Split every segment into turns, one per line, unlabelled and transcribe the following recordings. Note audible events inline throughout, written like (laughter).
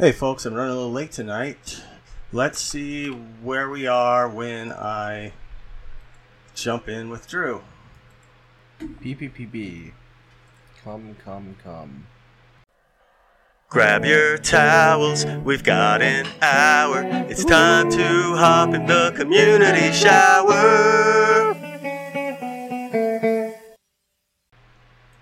Hey, folks, I'm running a little late tonight. Let's see where we are when I jump in with Drew.
PPPB. Come, come, come.
Grab your towels, we've got an hour. It's time to hop in the community shower.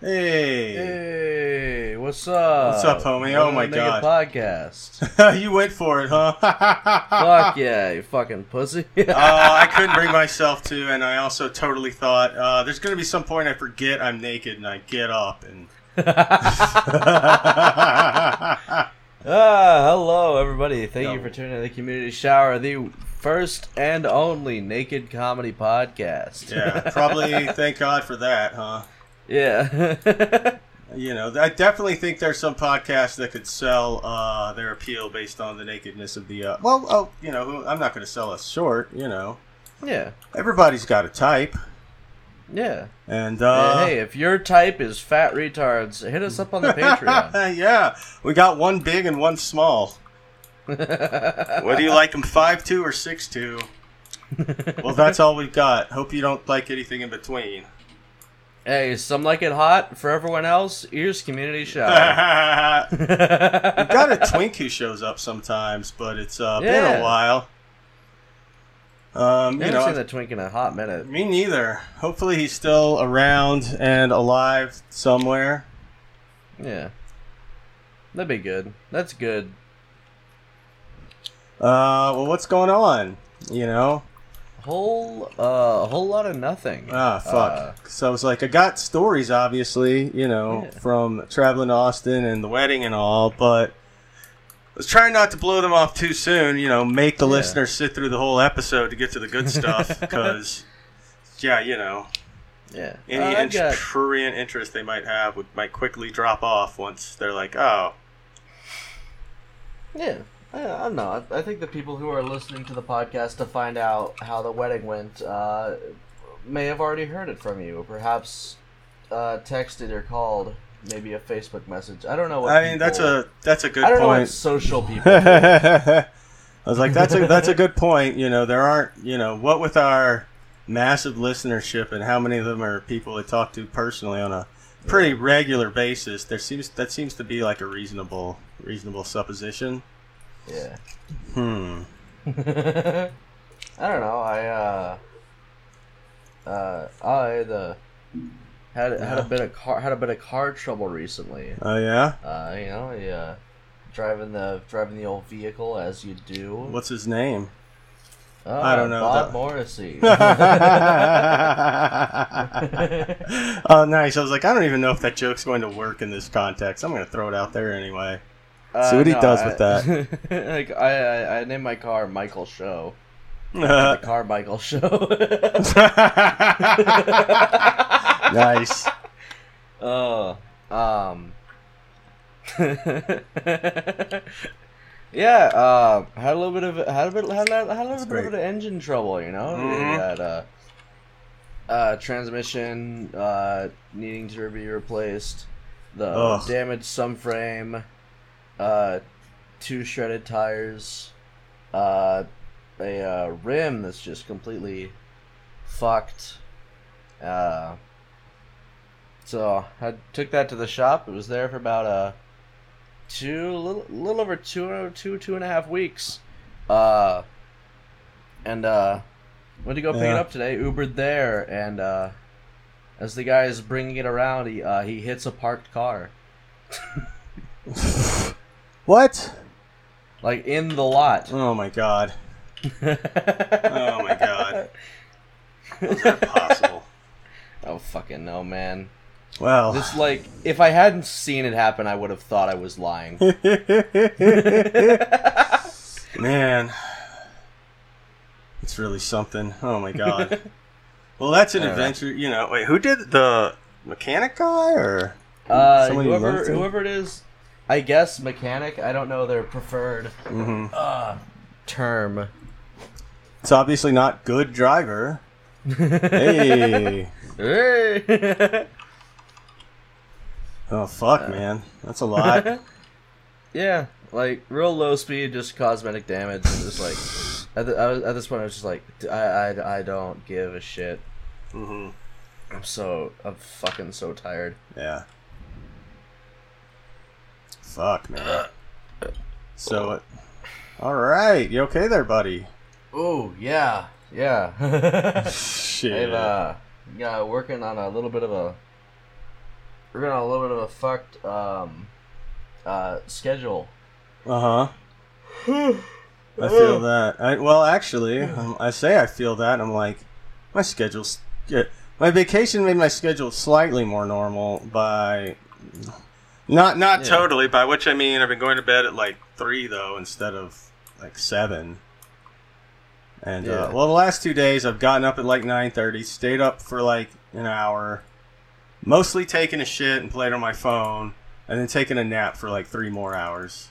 Hey.
Hey, what's up?
What's up, homie? Oh my God.
Podcast. (laughs)
you went for it, huh? (laughs)
Fuck yeah, you fucking pussy.
uh, (laughs) I couldn't bring myself to, and I also totally thought uh, there's going to be some point I forget I'm naked and I get up and.
ah, hello everybody. Thank
Yo.
you for tuning in the Community Shower, the first and only naked comedy podcast.
yeah, probably thank God for that, huh?
yeah.
You know, I definitely think there's some podcasts that could sell uh, their appeal based on the nakedness of the. Uh, well, oh, you know, I'm not going to sell us short. You know,
yeah.
everybody's got a type,
Yeah.
and uh,
hey, if your type is fat retards, hit us up on the Patreon. (laughs)
yeah, we got one big and one small. (laughs) Whether you like them five two or six two, (laughs) well, that's all we've got. Hope you don't like anything in between.
Hey, some like it hot. For everyone else, here's Community Shower.
We've got a twink who shows up sometimes, but it's uh, been a while. Um,
I
you
haven't
know,
seen the twink in a hot minute.
me neither. Hopefully, he's still around and alive somewhere.
Yeah. That'd be good. That's good.
Uh, well, what's going on? You know,
Whole uh a whole lot of nothing.
ah, fuck.
Uh,
so I was like, I got stories, obviously, you know,
Yeah. (laughs)
from traveling to Austin and the wedding and all, but. I was trying not to blow them off too soon, you know, make the
Yeah.
listeners sit through the whole episode to get to the good stuff, (laughs) because, yeah, you know,
yeah.
Any
Uh, I've got-
prurient interest they might have would might quickly drop off once they're like, oh,
Yeah. I, I don't know. I, I think the people who are listening to the podcast to find out how the wedding went uh, may have already heard it from you, or perhaps uh, texted or called, maybe a Facebook message. I don't know what.
I mean that's a that's a good
I don't know what
point.
social (laughs) people.
I was like, that's a that's a good point. You know, there aren't you know what with our massive listenership and how many of them are people I talk to personally on a pretty regular basis. There seems that seems to be like a reasonable reasonable supposition.
Yeah.
Hmm. (laughs)
I don't know. I uh, uh, I the had had a bit of car had a bit of car trouble recently.
Oh yeah.
Uh, you know, yeah, uh, driving the driving the old vehicle as you do.
What's his name?
Uh,
I don't know,
Bob
that-
Morrissey. (laughs) (laughs)
oh, nice. I was like, I don't even know if that joke's going to work in this context. I'm going to throw it out there anyway.
Uh,
See what he does with
that. (laughs) like I, I, I named my car Michael Show. (laughs) The car Michael Show. (laughs) Nice. Oh, um, yeah. Uh, had a little bit of had a bit had, had a little bit
great.
of engine trouble. You know,
Mm-hmm.
had uh, uh, transmission uh, needing to be replaced. The
Ugh.
damaged subframe. Uh, two shredded tires. Uh, a uh, rim that's just completely fucked. Uh, so I took that to the shop. It was there for about uh two, little, little over two, two, two and a half weeks. Uh, and uh, went to go pick it up today. Ubered there, and uh, as the guy is bringing it around, he uh, he hits a parked car, (laughs)
what?
like in the lot.
Oh my god. (laughs) Oh my god. How's that possible? (laughs)
oh fucking no, man!
Well,
This like if I hadn't seen it happen, I would have thought I was lying. (laughs)
man, it's really something. Oh my god. Well, that's an
know.
adventure. You know, wait, who did the mechanic guy or?
Uh, whoever whoever it is, I guess mechanic. I don't know their preferred
hmm
uh, term.
It's obviously not good driver. Hey. (laughs)
Hey.
Oh fuck, man, that's a lot. (laughs)
yeah. like real low speed, just cosmetic damage, and just like at, the, I was, at this point, I was just like, I, I, I don't give a shit.
hmm
I'm so I'm fucking so tired.
Yeah. Fuck, man. So, all right, you okay there, buddy?
Oh yeah, yeah. (laughs)
Shit.
I've uh, yeah, working on a little bit of a working on a little bit of a fucked um uh schedule.
Uh huh. (sighs) I feel that. I, well, actually, um, I say I feel that, I'm like, my schedule's good. My vacation made my schedule slightly more normal by not not
Yeah.
totally. By which I mean I've been going to bed at like three though instead of like seven. And
Yeah.
uh, well, the last two days I've gotten up at like nine thirty, stayed up for like an hour, mostly taking a shit and played on my phone, and then taking a nap for like three more hours.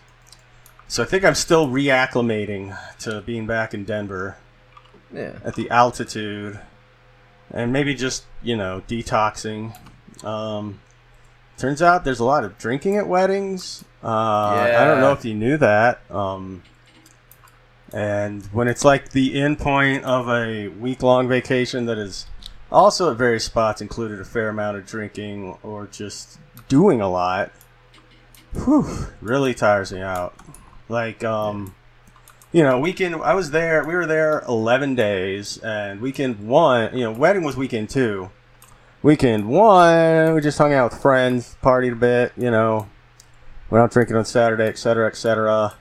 So I think I'm still reacclimating to being back in Denver
Yeah.
at the altitude, and maybe just you know detoxing. Um, turns out there's a lot of drinking at weddings. Uh, I don't know if you knew that. Um, and when it's like the end point of a week long vacation that is also at various spots included a fair amount of drinking or just doing a lot, whew, really tires me out. Like, um, you know, weekend, I was there, we were there 11 days, and weekend one, you know, wedding was weekend two. Weekend one, we just hung out with friends, partied a bit, you know, went out drinking on Saturday, etc., etc.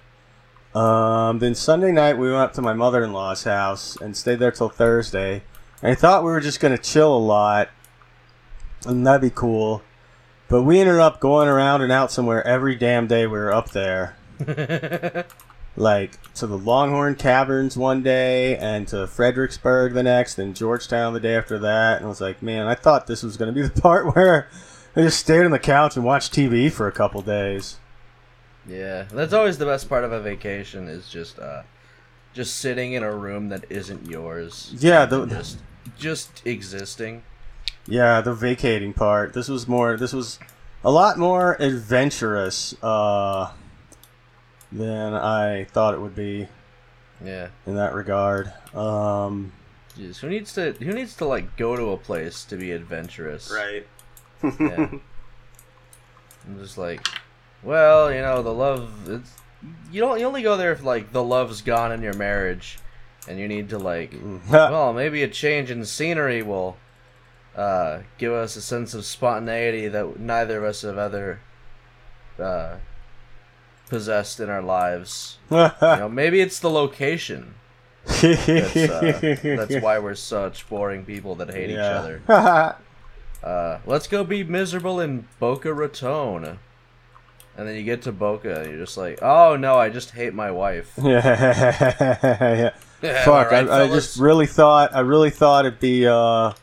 Um, then Sunday night, we went up to my mother in law's house and stayed there till Thursday. And I thought we were just going to chill a lot, and that'd be cool. But we ended up going around and out somewhere every damn day we were up there. (laughs) Like to the Longhorn Caverns one day, and to Fredericksburg the next, and Georgetown the day after that. And I was like, man, I thought this was going to be (laughs) the part where I just stayed on the couch and watched TV for a couple days.
Yeah, that's always the best part of a vacation is just uh, just sitting in a room that isn't yours.
Yeah, the-
just just existing.
Yeah, the vacating part. This was more. This was a lot more adventurous uh, than I thought it would be
Yeah,
in that regard. Um,
Jeez, who needs to who needs to like go to a place to be adventurous?
right.
Yeah. (laughs) I'm just like, well, you know, the love. It's you don't. You only go there if like the love's gone in your marriage, and you need to like. (laughs) well, maybe a change in scenery will uh, give us a sense of spontaneity that neither of us have ever uh, possessed in our lives. You know, (laughs) maybe it's the location. That's, uh, that's why we're such boring people that hate each other. (laughs) Uh, let's go be miserable in Boca Raton. And then you get to Boca, and you're just like, oh no, I just hate my wife. (laughs)
yeah.
Yeah,
Fuck!
alright,
I, I just really thought. I really thought it'd be. Uh,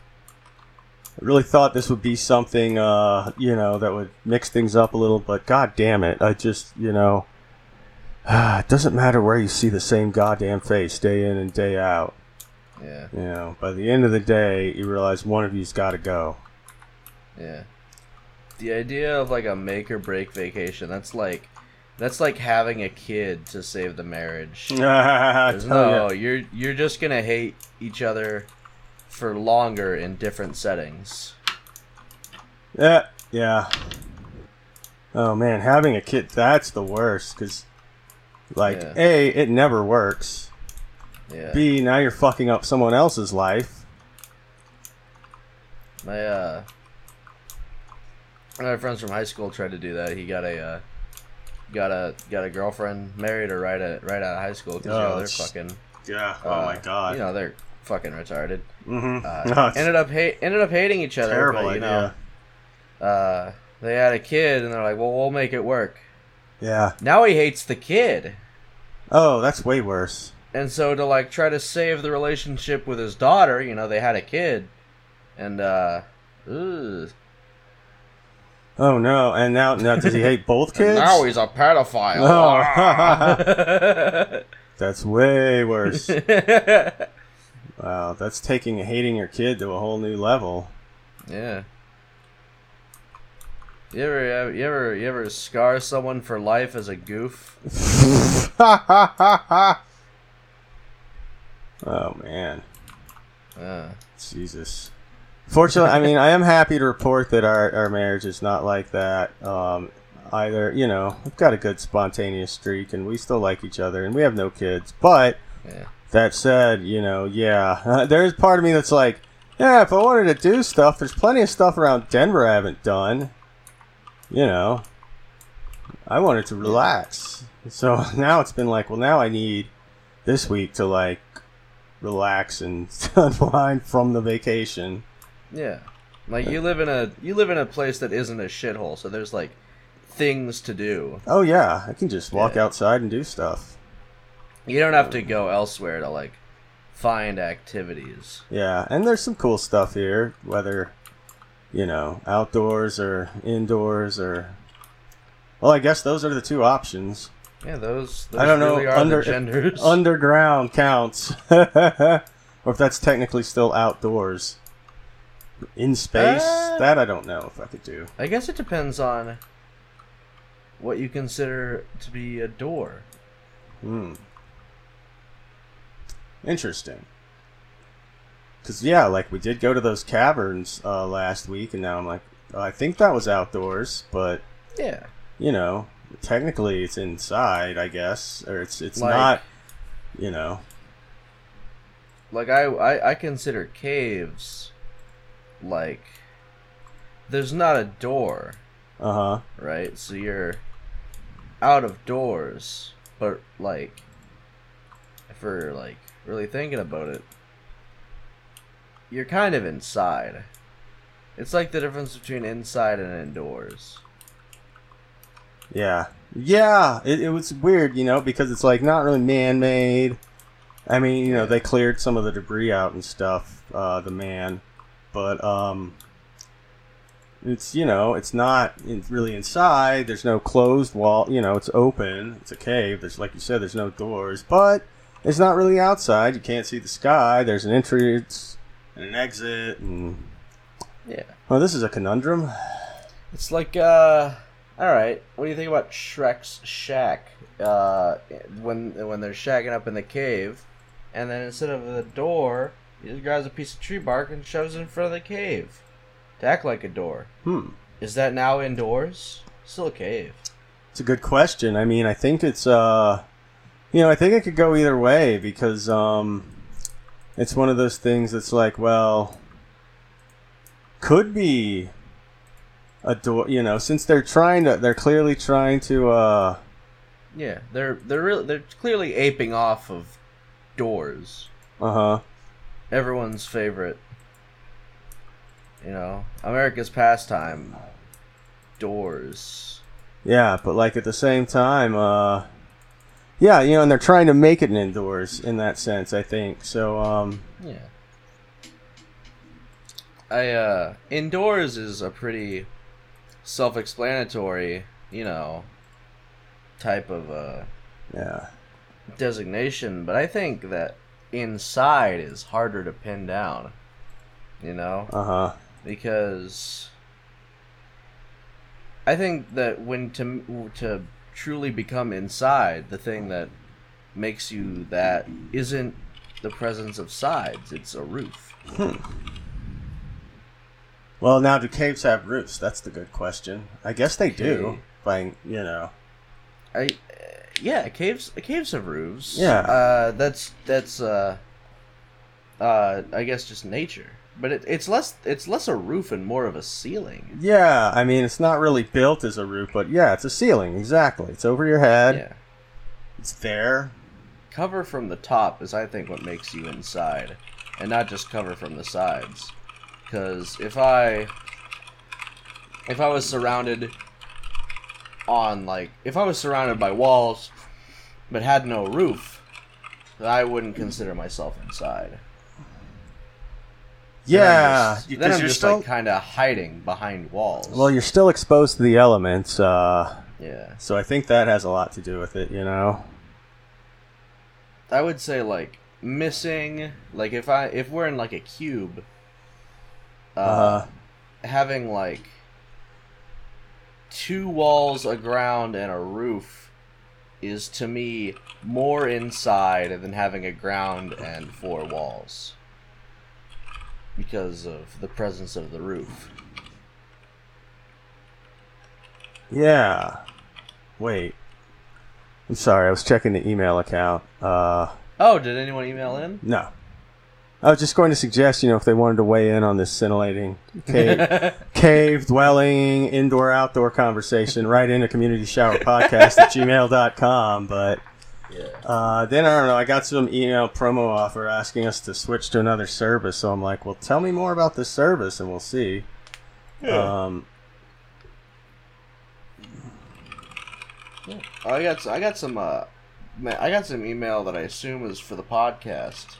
really thought this would be something. Uh, you know, that would mix things up a little. But god damn it! I just, you know, (sighs) it doesn't matter where you see the same goddamn face day in and day out.
Yeah,
You know, by the end of the day, you realize one of you's got to go.
yeah. The idea of like a make or break vacation, that's like that's like having a kid to save the marriage. (laughs) No, you're you're just gonna hate each other for longer in different settings.
Yeah, yeah. Oh man, having a kid—that's the worst. Cause, like,
Yeah.
a, it never works.
Yeah.
B, now you're fucking up someone else's life.
My uh, one of my friends from high school tried to do that. He got a uh, got a got a girlfriend, married her right at right out of high school because you
Oh,
know they're fucking.
Yeah.
uh, You know they're fucking retarded.
mm-hmm.
Uh, (laughs) ended up ha- ended up hating each other.
terrible
but, you know,
idea.
uh, they had a kid, and they're like, "Well, we'll make it work."
Yeah.
Now he hates the kid,
Oh, that's way worse.
and so to like try to save the relationship with his daughter, you know, they had a kid, and uh, ugh.
Oh no! And now, now does he (laughs) hate both kids?
Now he's a pedophile.
Oh. (laughs) That's way worse. Wow, that's taking hating your kid to a whole new level.
yeah. You ever you ever you ever scar someone for life as a goof? (laughs)
oh man,
Uh,
Jesus. Fortunately, I mean, I am happy to report that our, our marriage is not like that. Um, either, you know, we've got a good spontaneous streak, and we still like each other, and we have no kids. But
yeah.
That said, you know, yeah, uh, (laughs) there's part of me that's like, yeah, if I wanted to do stuff, there's plenty of stuff around Denver I haven't done. You know, I wanted to relax. So (laughs) now it's been like, well, now I need this week to like relax and (laughs) unwind from the vacation.
Yeah. Like you live in a you live in a place that isn't a shithole, so there's like things to do.
Oh yeah, I can just walk
Yeah.
outside and do stuff.
You don't have to go elsewhere to like find activities.
Yeah, and there's some cool stuff here, whether you know outdoors or indoors or. Well, I guess those are the two options.
Yeah, those, those
I don't know
really are
under (laughs) underground counts, (laughs) or if that's technically still outdoors. In space,
Uh,
that I don't know if I could do.
I guess it depends on what you consider to be a door.
Hmm. Interesting. Cause yeah, like we did go to those caverns uh, last week, and now I'm like, I think that was outdoors, but
Yeah.
you know, technically it's inside, I guess, or it's it's
Like-
not. You know,
Like I, I I consider caves like there's not a door,
uh huh.
right? So you're out of doors, but like we're like really thinking about it, you're kind of inside. It's like the difference between inside and indoors.
Yeah, yeah. It, it was weird, you know, because it's like not really man-made. I mean, you know, they cleared some of the debris out and stuff. Uh, the man, but um, it's you know, it's not in, really inside. There's no closed wall. You know, it's open. It's a cave. There's like you said, there's no doors, but it's not really outside. You can't see the sky. There's an entrance and an exit, and
Yeah.
Well, this is a conundrum.
It's like, uh, all right. What do you think about Shrek's shack? Uh, when when they're shacking up in the cave, and then instead of the door, he just grabs a piece of tree bark and shoves it in front of the cave to act like a door.
Hmm.
Is that now indoors? Still a cave.
It's a good question. I mean, I think it's uh you know, I think it could go either way because um it's one of those things that's like, well, could be a door, you know, since they're trying to they're clearly trying to uh
Yeah, they're they're really they're clearly aping off of doors.
uh-huh.
Everyone's favorite. You know, America's pastime. Doors.
Yeah, but like at the same time, uh yeah, you know, and they're trying to make it an indoors in that sense, I think. So um
Yeah. I uh indoors is a pretty self-explanatory, you know, type of uh
yeah.
designation, but I think that inside is harder to pin down. You know,
Uh-huh.
because I think that when to to truly become inside, the thing that makes you that isn't the presence of sides; it's a roof.
Well, now do caves have roofs? That's the good question. I guess they do. By you know,
I, uh, yeah, caves caves have roofs.
Yeah.
uh, that's that's uh, uh, I guess just nature. But it, it's less it's less a roof and more of a ceiling.
yeah. I mean, it's not really built as a roof, but yeah, it's a ceiling. Exactly. It's over your head.
Yeah.
It's there.
Cover from the top is, I think, what makes you inside, and not just cover from the sides. Because if I, if I was surrounded on like, if I was surrounded by walls, but had no roof, I wouldn't consider myself inside.
Yeah, because you're
just
still.
like kind of hiding behind walls.
well, you're still exposed to the elements, uh,
yeah,
so I think that has a lot to do with it. You know.
I would say like missing, like if I if we're in like a cube, uh,
Uh,
having like two walls, a ground, and a roof is to me more inside than having a ground and four walls because of the presence of the roof.
Yeah. Wait. I'm sorry. I was checking the email account. Uh,
Oh, did anyone email in?
no. I was just going to suggest, you know, if they wanted to weigh in on this scintillating cave, (laughs) cave dwelling, indoor outdoor conversation, right into community shower podcast at gmail.com. But
yeah.
uh, then I don't know. I got some email promo offer asking us to switch to another service. So I'm like, well, tell me more about this service and we'll see. Um,
Oh, I got I got some uh, man, I got some email that I assume is for the podcast.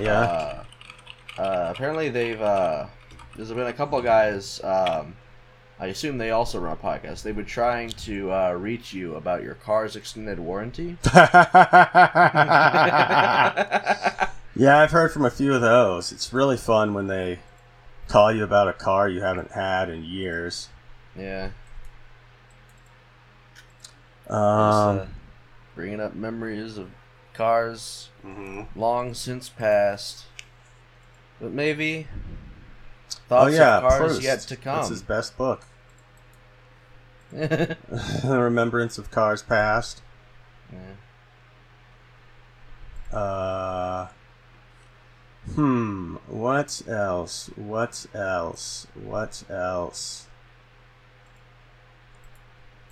yeah.
Uh, uh, apparently they've uh, there's been a couple guys. Um, I assume they also run a podcast. They've been trying to uh, reach you about your car's extended warranty. (laughs) (laughs)
Yeah, I've heard from a few of those. It's really fun when they call you about a car you haven't had in years.
yeah. Just,
Um,
uh, bringing up memories of cars
mhm.
long since passed, but maybe
Oh
thoughts
yeah,
of cars
Proust.
yet to come.
That's his best book. The (laughs) remembrance of Cars Past.
Yeah.
Uh, hmm. What else? What else? What else?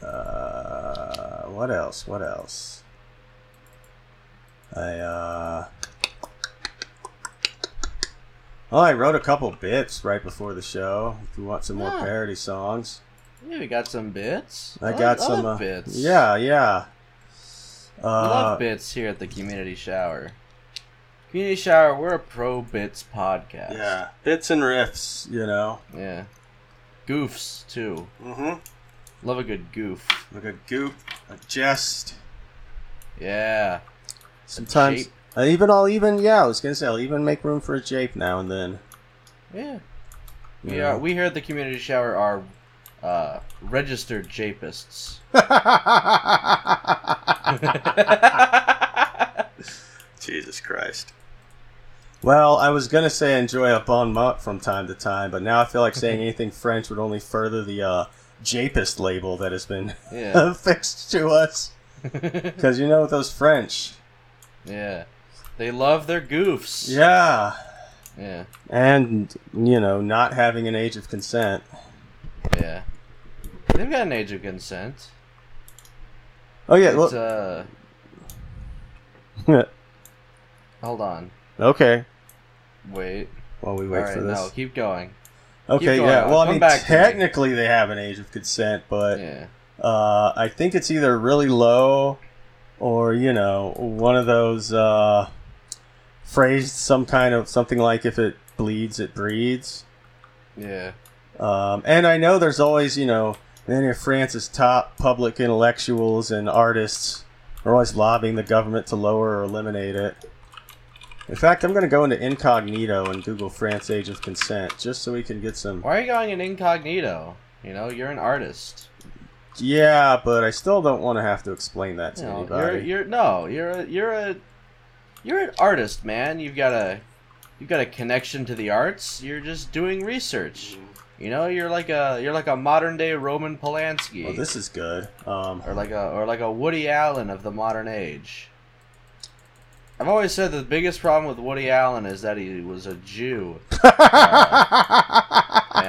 Uh, what else? What else? I uh. Oh, I wrote a couple bits right before the show. If you want some more
Ah.
parody songs,
Yeah, we got some bits.
I
love-
got
I
some.
love
uh,
bits.
Yeah, yeah.
We love
Uh,
bits here at the Community Shower. Community Shower, we're a pro bits podcast.
yeah, bits and riffs. You know.
Yeah. Goofs too.
Mm-hmm.
Love a good goof.
Like a goof, a jest.
Yeah.
Sometimes. I even I'll even yeah, I was gonna say I'll even make room for a jape now and then.
Yeah. We
Yeah.
are we here at the Community Shower are uh, registered japists. (laughs)
Jesus Christ. Well, I was gonna say enjoy a bon mot from time to time, but now I feel like saying (laughs) anything French would only further the uh, japist label that has been
yeah. (laughs)
affixed to us. Because you know those French.
yeah. They love their goofs.
Yeah.
Yeah.
And, you know, not having an age of consent.
Yeah. They've got an age of consent.
Oh, yeah.
It's,
Well,
uh, hold on.
okay.
Wait.
While we wait
All right,
for this.
no, keep going.
Okay,
going.
yeah.
I'll
Well, I
come
mean,
me.
technically they have an age of consent, but
Yeah.
uh, I think it's either really low or, you know, one of those uh, phrased some kind of something like if it bleeds, it breeds.
Yeah.
Um, and I know there's always, you know, many of France's top public intellectuals and artists are always lobbying the government to lower or eliminate it. In fact, I'm going to go into incognito and Google France age of consent just so we can get some.
Why are you going in incognito? You know, you're an artist.
Yeah, but I still don't want to have to explain that to
You know, you're
anybody.
you're no, you're a you're a you're an artist, man. You've got a you've got a connection to the arts. You're just doing research. You know, you're like a you're like a modern day Roman Polanski,
Well, this is good. Um,
or like a or like a Woody Allen of the modern age. I've always said that the biggest problem with Woody Allen is that he was a Jew, (laughs) and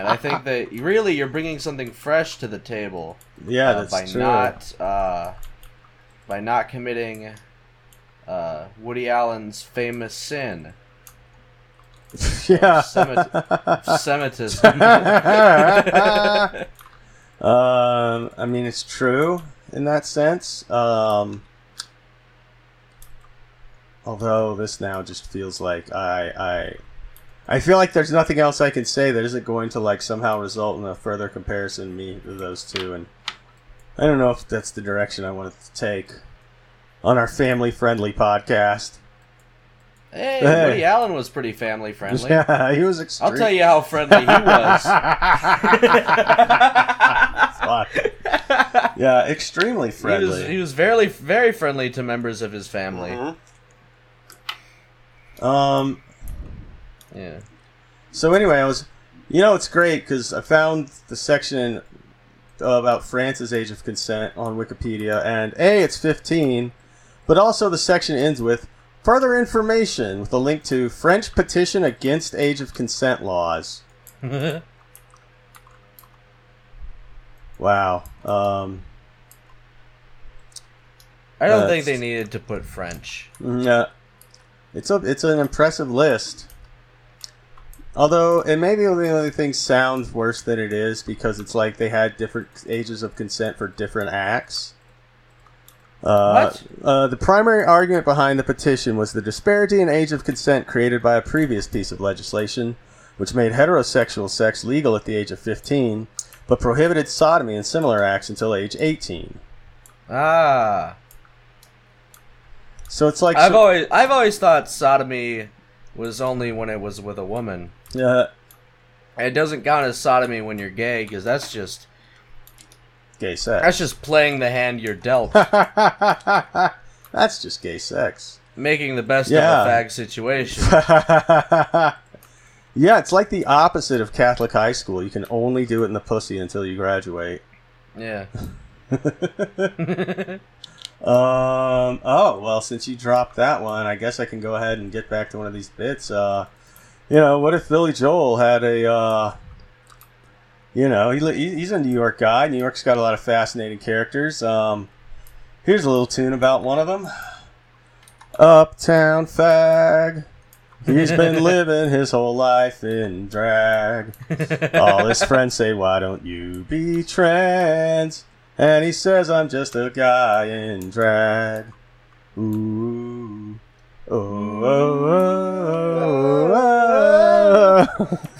I think that really you're bringing something fresh to the table
yeah,
uh,
that's
by
true.
not uh, by not committing uh, Woody Allen's famous sin,
yeah.
Semit- Semitism. (laughs)
um, I mean, it's true in that sense. Um, although this now just feels like I, I, I feel like there's nothing else I can say that isn't going to like somehow result in a further comparison me to those two, and I don't know if that's the direction I wanted to take on our family-friendly podcast.
Hey,
Hey.
Woody Allen was pretty family friendly.
Yeah, he was extreme.
I'll tell you how friendly he was. (laughs)
Fuck. yeah, extremely
he was
friendly.
he was very very friendly to members of his family.
Mhm. Um.
Yeah.
So anyway, I was, you know, it's great because I found the section about France's age of consent on Wikipedia, and a it's 15, but also the section ends with further information with a link to French petition against age of consent laws. (laughs) Wow. Um,
I don't think they needed to put French.
yeah, it's a it's an impressive list. Although it maybe the only thing sounds worse than it is because it's like they had different ages of consent for different acts. Uh? Uh, the primary argument behind the petition was the disparity in age of consent created by a previous piece of legislation, which made heterosexual sex legal at the age of 15, but prohibited sodomy and similar acts until age 18.
Ah.
So it's like
I've always I've always thought sodomy was only when it was with a woman.
uh,
It doesn't count as sodomy when you're gay because that's just
gay sex.
that's just playing the hand you're dealt, (laughs)
That's just gay sex.
making the best
Yeah.
of a fag situation. (laughs)
yeah, it's like the opposite of Catholic high school. You can only do it in the pussy until you graduate.
Yeah. (laughs)
Um. Oh well, since you dropped that one, I guess I can go ahead and get back to one of these bits. Uh, you know, what if Billy Joel had a, uh, you know, he, he's a New York guy. New York's got a lot of fascinating characters. Um, here's a little tune about one of them. Uptown fag. He's been (laughs) living his whole life in drag. All his (laughs) friends say, Why don't you be trans? And he says, I'm just a guy in drag. Ooh. Oh, oh, oh,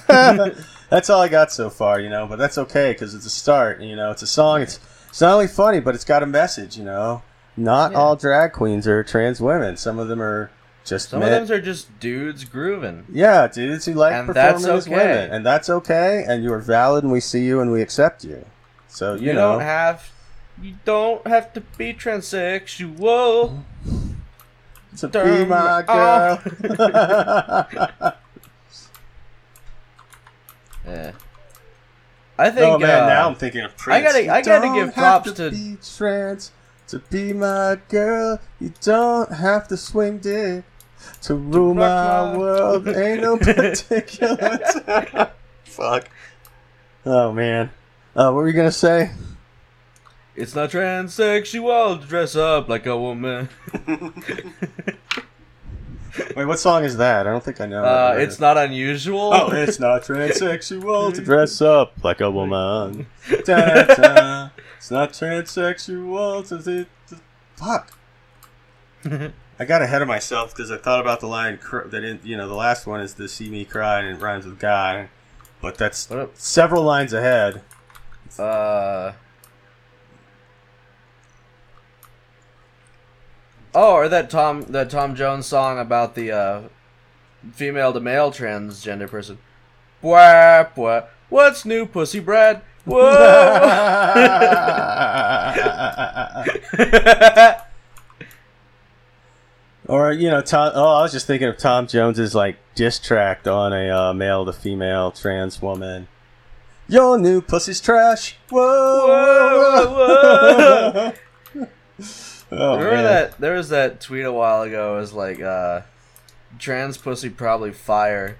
oh. (laughs) that's all I got so far, you know, but that's okay because it's a start, you know. It's a song. It's, it's not only funny, but it's got a message, you know. Not
Yeah.
all drag queens are trans women. Some of them are just
Some
men-
of them are just dudes grooving.
yeah, dudes who like
And
performing
that's
as women, and that's okay. And you are valid, and we see you, and we accept you. So you,
You,
know,
don't have you don't have to be transsexual.
to be
turn
my
off.
girl. (laughs) (laughs)
Yeah. I think
oh man,
uh,
now I'm thinking of Prince.
I gotta-
You
I gotta give props
to
to-
be trans to be my girl. You don't have to swing dick to rule
rock
my
my-
world. Ain't no (laughs) particular. time. Fuck. Oh man. Uh, what were you gonna say?
it's not transsexual to dress up like a woman. (laughs) (laughs)
Wait, what song is that? I don't think I know.
Uh,
it.
it's not unusual.
Oh, it's not transsexual to (laughs) dress up like a woman. (laughs) Da-da-da. It's not transsexual to, to, to fuck. I got ahead of myself because I thought about the line cr- that in, you know the last one is the "see me cry" and it rhymes with "guy," but that's several lines ahead.
Uh. Oh, or that Tom that Tom Jones song about the uh, female to male transgender person. Bwah, bwah. What's new, pussy bread? Whoa! (laughs)
or you know, Tom. Oh, I was just thinking of Tom Jones's like diss track on a uh, male to female trans woman. Your new pussy's trash. Whoa.
Whoa, (laughs)
oh,
Remember
man.
that? There was that tweet a while ago. It was like, uh, trans pussy probably fire.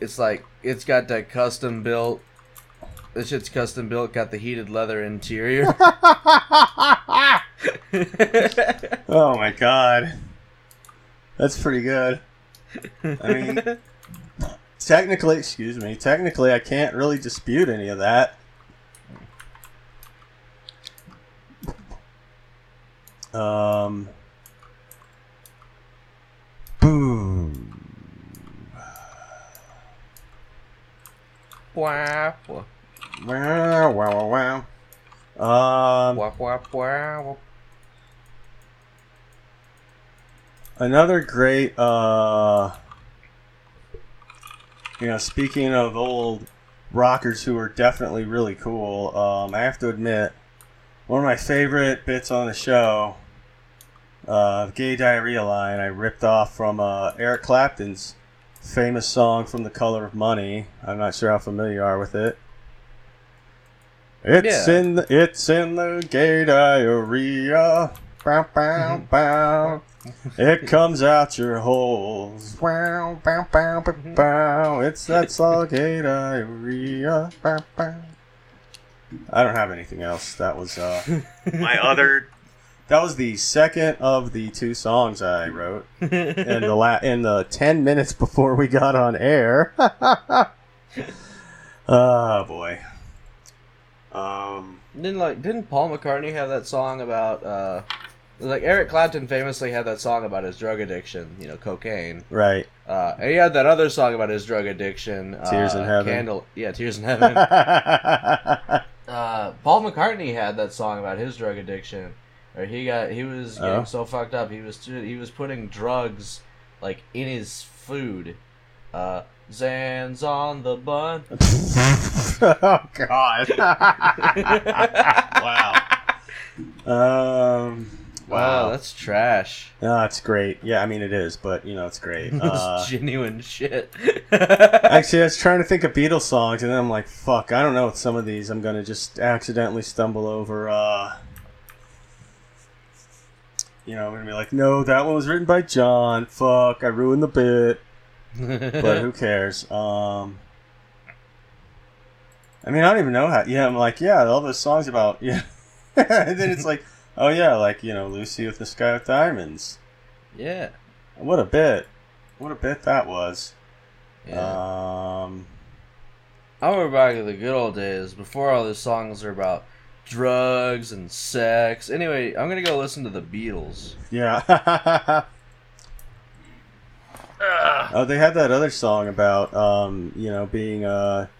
It's like it's got that custom built. This shit's custom built. Got the heated leather interior. (laughs) (laughs)
Oh my god. That's pretty good. I mean, (laughs) technically, excuse me, technically, I can't really dispute any of that. Um. Boom.
Wah,
Wow, wow, wow, wow. Um,
wah, wah, wah.
Another great, uh, you know, speaking of old rockers who are definitely really cool, um, I have to admit, one of my favorite bits on the show, uh, "Gay Diarrhea" line I ripped off from uh, Eric Clapton's famous song from "The Color of Money." I'm not sure how familiar you are with it. It's
Yeah.
in the, it's in the gay diarrhea. Bow, bow, bow. It (laughs) comes out your holes. Wow, bow, bow, bow, bow. It's that's (laughs) all gay diarrhea. Bow, bow. I don't have anything else. That was uh, (laughs) my other. That was the second of the two songs I wrote, (laughs) in the la- in the ten minutes before we got on air. oh (laughs) boy. Um.
Didn't like didn't Paul McCartney have that song about uh like Eric Clapton famously had that song about his drug addiction, you know, cocaine.
Right.
Uh, and he had that other song about his drug addiction,
Tears
uh,
in Heaven.
Candle, yeah, Tears in (laughs) Heaven. uh, Paul McCartney had that song about his drug addiction, or he got he was getting
Oh.
so fucked up he was he was putting drugs like in his food. Uh, Zan's on the bun. (laughs)
oh God! (laughs) wow. Um.
Wow,
Wow.
that's trash.
No, it's great. Yeah, I mean it is, but you know it's great. (laughs)
It's
Uh,
genuine shit.
actually, I was trying to think of Beatles songs, and then I'm like, fuck, I don't know. With some of these, I'm gonna just accidentally stumble over. uh You know, I'm gonna be like, no, that one was written by John. Fuck, I ruined the bit. (laughs) but who cares? Um, I mean, I don't even know how. Yeah, I'm like, yeah, all those songs about (laughs) yeah, and then it's like, oh yeah, like you know, Lucy with the Sky with Diamonds.
yeah.
What a bit! What a bit that was.
Yeah.
Um,
I remember back in the good old days before all these songs are about drugs and sex. Anyway, I'm gonna go listen to the Beatles.
yeah. oh, they had that other song about um, you know, being a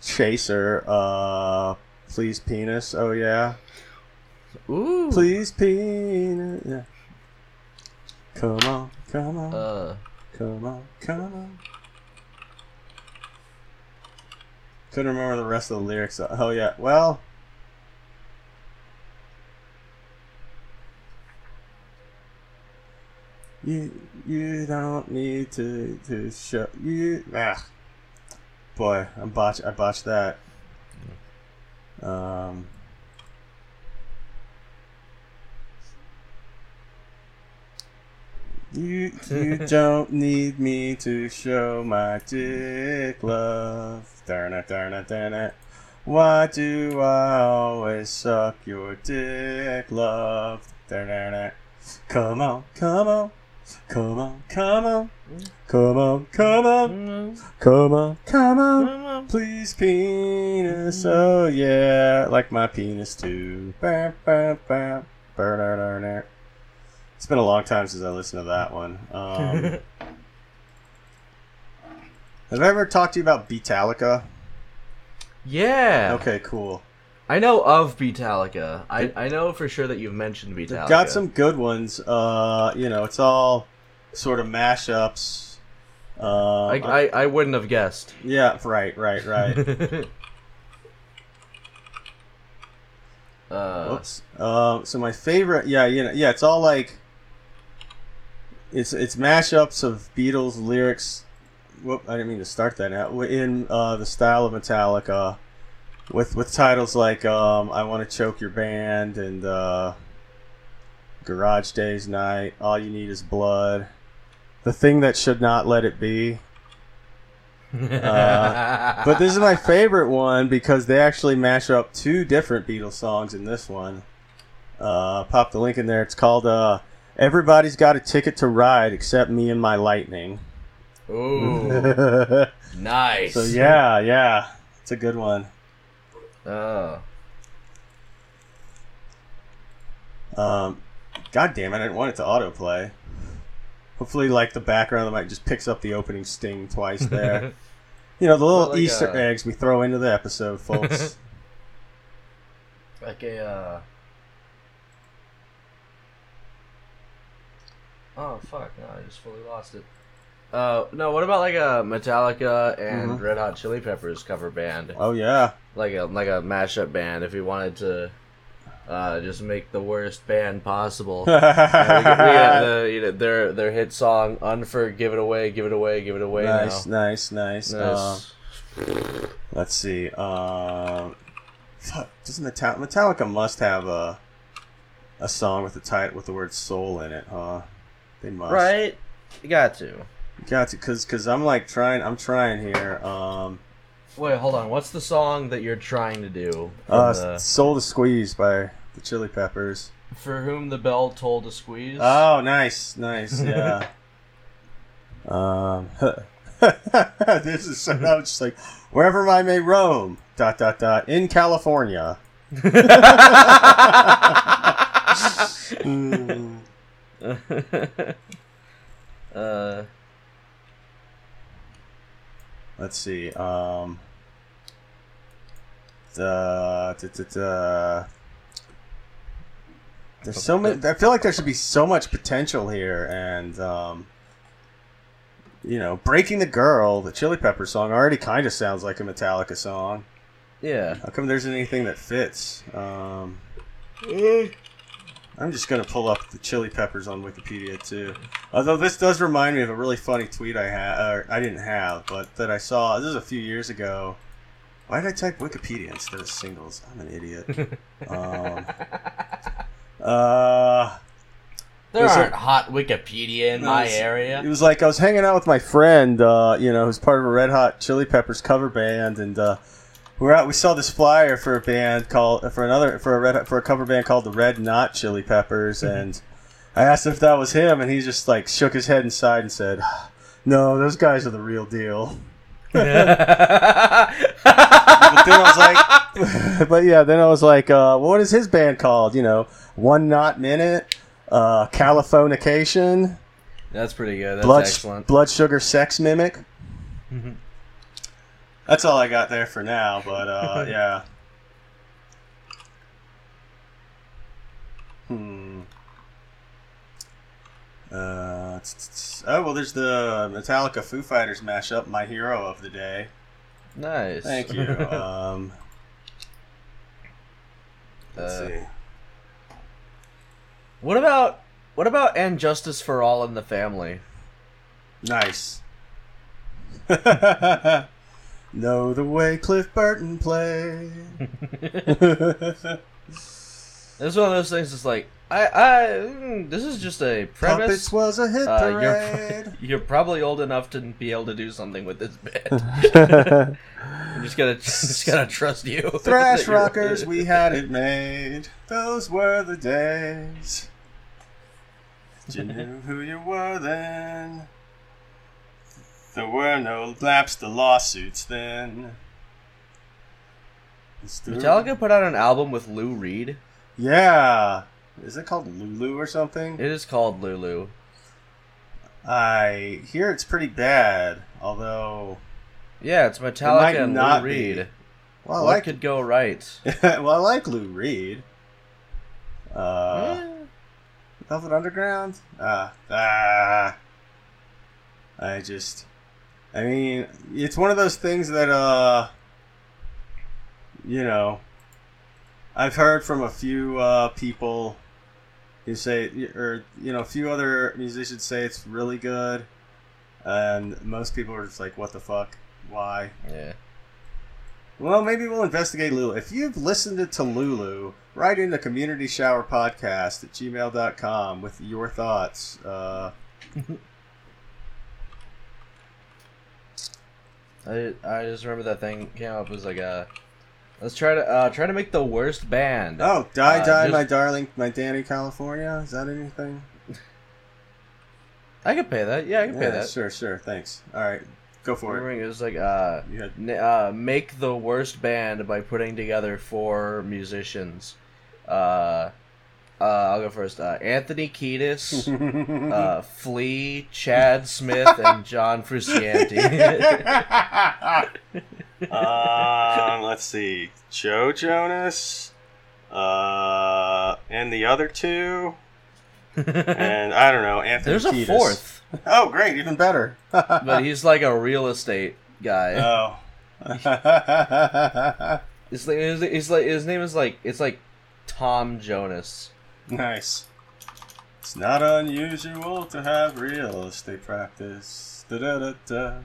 chaser. Uh, please penis. Oh yeah.
Ooh.
Please penis. Yeah. Come on, come on,
Uh,
come on, come on. Couldn't remember the rest of the lyrics. Oh yeah. Well. You you don't need to to show you ah. Boy I'm botch I botched that. Um. You you (laughs) don't need me to show my dick love. Darn it darn it darn it. Why do I always suck your dick love? Darn it. Come on come on Come on, come on, come on, come on, come on, come on. Please, penis. Oh yeah, like my penis too. It's been a long time since I listened to that one. Um, (laughs) have I ever talked to you about Beatallica?
yeah.
Okay, cool.
I know of Beatallica. I, I know for sure that you've mentioned Beatallica.
They've got some good ones. Uh, you know, it's all sort of mashups. Uh,
I, I, I wouldn't have guessed.
yeah, right, right, right. (laughs)
uh,
Whoops. Um, so my favorite, yeah, you know, yeah, it's all like it's it's mashups of Beatles lyrics. Whoop, I didn't mean to start that out In uh, the style of Metallica, with with titles like um, "I Want to Choke Your Band" and uh, "Garage Days Night," "All You Need Is Blood," "The Thing That Should Not Let It Be." Uh, But this is my favorite one because they actually mash up two different Beatles songs in this one. Uh, pop the link in there. It's called uh, "Everybody's Got a Ticket to Ride Except Me and My Lightning."
Ooh, (laughs) nice.
so yeah, yeah, it's a good one.
Oh.
Um, God damn it! I didn't want it to autoplay. Hopefully, like the background, the mic just picks up the opening sting twice there. (laughs) you know, the little
like
Easter
a-
eggs we throw into the episode, (laughs) folks.
Like a, uh... Oh, fuck, no, I just fully lost it. Uh, no, what about like a Metallica and
Mhm.
Red Hot Chili Peppers cover band?
oh yeah,
Like a like a mashup band if you wanted to uh, just make the worst band possible. Uh, we we got the, you know, their their hit song "Unfor," give it away, give it away, give it away.
nice,
now.
nice, nice, Uh, let's see. Fuck, doesn't Metal- Metallica must have a a song with the title with the word "soul" in it, huh? They must.
right, you got to.
Got to, cause, cause I'm like trying. I'm trying here. Um,
Wait, hold on. What's the song that you're trying to do?
uh,
the-
"Soul to Squeeze" by the Chili Peppers.
for whom the bell tolled to squeeze.
Oh, nice, nice, (laughs) yeah. um, (laughs) this is so. I was just like, wherever I may roam, dot dot dot, in California. (laughs) Mm.
uh,
Let's see. Um, the, the, the, the there's so many. I feel like there should be so much potential here, and um, you know, breaking the girl, the Chili Pepper song already kind of sounds like a Metallica song.
yeah.
How come there's anything that fits? Um, I'm just gonna pull up the Chili Peppers on Wikipedia too. Although this does remind me of a really funny tweet I had, or I didn't have, but that I saw. This is a few years ago. Why did I type Wikipedia instead of singles? I'm an idiot. (laughs) um, (laughs) uh,
There aren't hot Wikipedia in my area.
It was like I was hanging out with my friend, uh, you know, who's part of a Red Hot Chili Peppers cover band, and uh, we're out. We saw this flyer for a band called for another for a red for a cover band called the Red Knot Chili Peppers, and I asked if that was him, and he just like shook his head and sighed and said, "No, those guys are the real deal." (laughs) But then I was like, (laughs) but yeah, then I was like, uh, what is his band called? You know, One Knot Minute, uh, Californication.
That's pretty good. That's
blood,
excellent.
blood sugar sex mimic. That's all I got there for now, but uh, (laughs) yeah. Hmm. Uh, t- t- t- oh well, there's the Metallica Foo Fighters mashup, my hero of the day.
Nice.
Thank you. (laughs) um, let's
Uh,
see.
what about what about and justice for all in the family?
Nice. (laughs) know the way Cliff Burton played. (laughs)
It's one of those things. It's like I, I, mm, this is just a premise.
Puppets was a hit
Uh,
parade.
you're, (laughs) you're probably old enough to be able to do something with this bit. (laughs) I'm just gonna, just gotta trust you.
Thrash rockers, we had it made. Those were the days. You knew who you were then. There were no laps to lawsuits then.
Metallica put out an album with Lou Reed.
Yeah. Is it called Lulu or something?
It is called Lulu.
I hear it's pretty bad, although.
Yeah, it's Metallica and Lou
not be.
Reed.
Well, I
what
like
could go right? (laughs)
well, I like Lou Reed. Uh,
Eh,
Velvet Underground? Ah, ah. I just, I mean, it's one of those things that, uh, you know, I've heard from a few uh, people who say, or you know, a few other musicians say it's really good, and most people are just like, "What the fuck? Why?"
yeah.
Well, maybe we'll investigate Lulu. If you've listened to Lulu, write in the community shower podcast at gmail.com with your thoughts. Uh, (laughs)
I I just remember that thing came up was like a. Let's try to uh, try to make the worst band.
oh, Die
Uh,
Die,
just-
my darling, my Dani, California. Is that anything?
I could pay that. Yeah, I could pay that.
sure, sure. Thanks. All right, go for it.
It was like uh,
You had-
n- uh, make the worst band by putting together four musicians. Uh, uh, I'll go first. Uh, Anthony Kiedis, (laughs) uh, Flea, Chad Smith, and John Frusciante. (laughs)
um, let's see. Joe Jonas, uh, and the other two, and I don't know. Anthony.
There's a fourth,
Oh, great! Even better. (laughs)
but he's like a real estate guy.
oh.
It's like his, it's like his name is like it's like Tom Jonas.
Nice. It's not unusual to have real estate practice. Da da da da.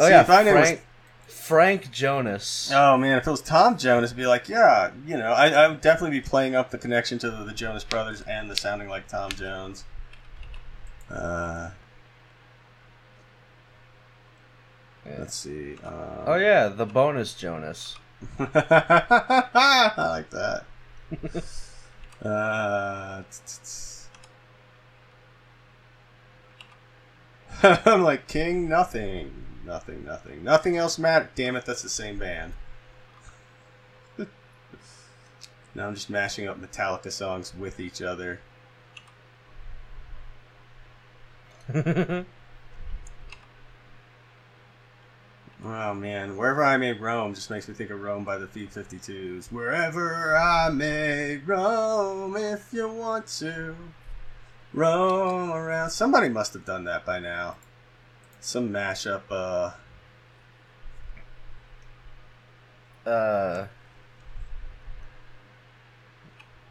Oh
See,
yeah,
knew was-
Frank Frank Jonas.
Oh man, if it was Tom Jonas, it'd be like, yeah, you know, I, I would definitely be playing up the connection to the, the Jonas Brothers and the sounding like Tom Jones. Uh,
Yeah.
let's see. Um,
Oh yeah, the bonus Jonas. (laughs)
I like that. (laughs) uh, (laughs) I'm like King Nothing, nothing, nothing, nothing else matter. Damn it, that's the same band. (laughs) now I'm just mashing up Metallica songs with each other. Oh man, wherever I may roam just makes me think of Roam by the B-52s. Wherever I may roam, if you want to roam around. Somebody must have done that by now. Some mashup. Uh,
uh,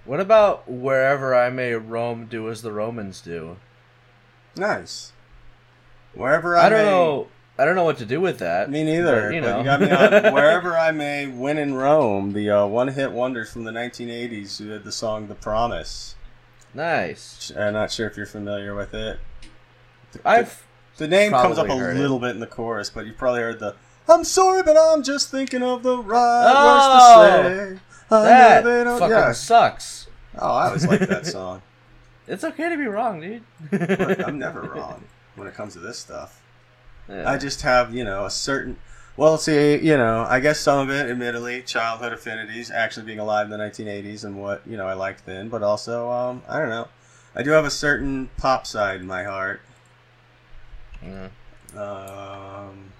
what about wherever I may roam, do as the Romans do?
nice. Wherever I,
I don't
may,
know. I don't know what to do with that.
Me neither.
but, you know,
you got me on (laughs) wherever I may win in Rome. The uh, one-hit wonders from the 1980s who had the song "The Promise."
nice.
I'm not sure if you're familiar with it.
I've
The name comes up a
heard it.
little bit in the chorus, but you've probably heard the "I'm sorry, but I'm just thinking of the right
Oh,
words to say." I
that fucking
yeah.
sucks.
Oh, I always like that song. (laughs)
It's okay to be wrong, dude.
But I'm (laughs) never wrong when it comes to this stuff.
Yeah.
I just have, you know, a certain. Well, see, you know, I guess some of it, admittedly, childhood affinities, actually being alive in the 1980s and what, you know, I liked then, but also, um, I don't know. I do have a certain pop side in my heart.
Yeah.
Um,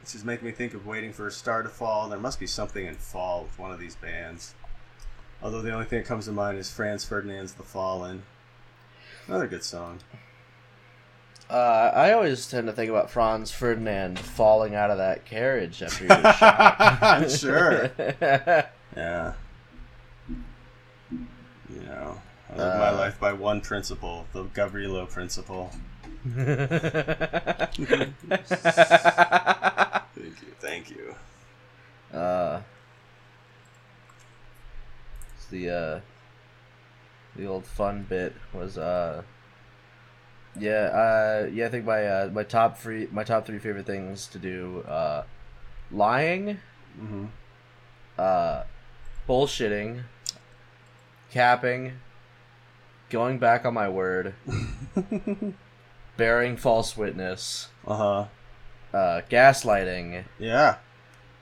this is making me think of waiting for a star to fall. There must be something in fall with one of these bands. Although the only thing that comes to mind is Franz Ferdinand's The Fallen. Another good song.
Uh, I always tend to think about Franz Ferdinand falling out of that carriage after he was shot.
I'm (laughs) sure. (laughs) Yeah. You know, I live my
Uh.
life by one principle, the Gavrilo principle. Thank you, thank you.
uh, it's the uh, the old fun bit was uh, yeah, uh, yeah. I think my uh, my top three my top three favorite things to do uh, lying,
hmm
uh, bullshitting, capping, going back on my word, (laughs) bearing false witness,
Uh huh.
uh, gaslighting,
Yeah.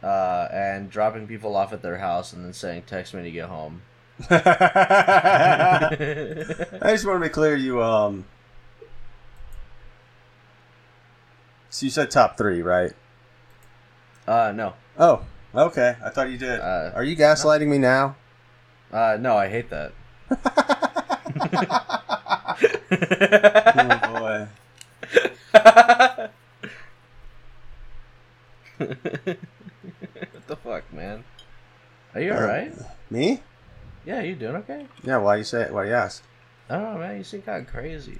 uh, and dropping people off at their house and then saying, "Text me when you get home." (laughs)
I just want to be clear. You um. So you said top three, right?
uh, no,
Oh, okay. I thought you did.
Uh,
Are you gaslighting me now?
uh, no, I hate that. (laughs)
oh boy.
what the fuck, man? Are you alright?
Me?
Yeah, you doing okay?
Yeah. Why you say? it? Why you ask?
I don't know, man. You seem kind of crazy.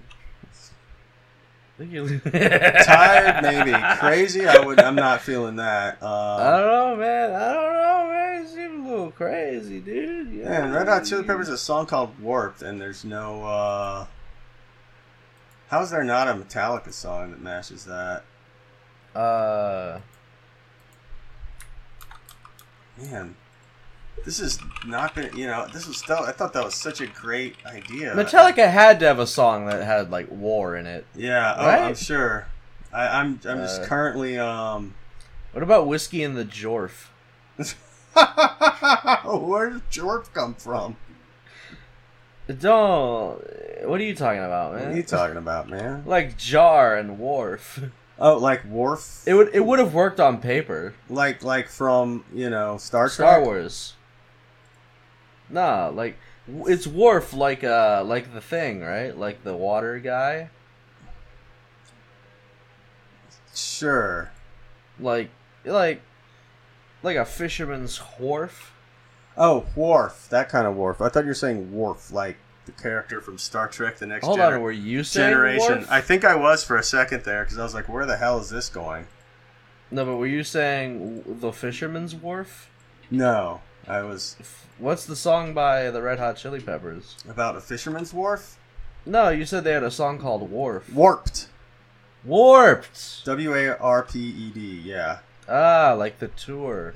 I (laughs)
Tired, maybe. (laughs) Crazy. I would. I'm not feeling that.
I
Uh,
don't know, man. I don't know, man. You seem a little crazy, dude. Yeah,
man, Red Hot Chili Peppers has a song called "Warped," and there's no. uh How is there not a Metallica song that matches that?
Uh,
Man, this is not gonna. You know, this was still. I thought that was such a great idea.
Metallica had to have a song that had like war in it.
Yeah. Oh,
Right?
I'm sure. I, I'm. I'm just
Uh,
currently. Um.
What about whiskey and the Jorf? (laughs)
Where did jorf come from?
Don't. What are you talking about, man What
are you talking about, man? (laughs)
like jar and wharf. (laughs)
Oh, like Worf?
It would it would have worked on paper.
like like from you know Star Trek.
Star Wars. Nah, like it's Worf like uh like the thing, right? Like the water guy.
Sure.
Like like like a fisherman's wharf.
Oh, wharf. That kind of wharf. I thought you were saying Worf, like the character from Star Trek: The Next
Hold
Gener-
on, were you saying
Generation.
wharf?
I think I was for a second there because I was like, "Where the hell is this going?"
No, but were you saying the fisherman's wharf?
No, I was
What's the song by the Red Hot Chili Peppers?
about a fisherman's wharf.
No, you said they had a song called Wharf.
Warped.
Warped.
W a r p e d. Yeah.
Ah, like the tour.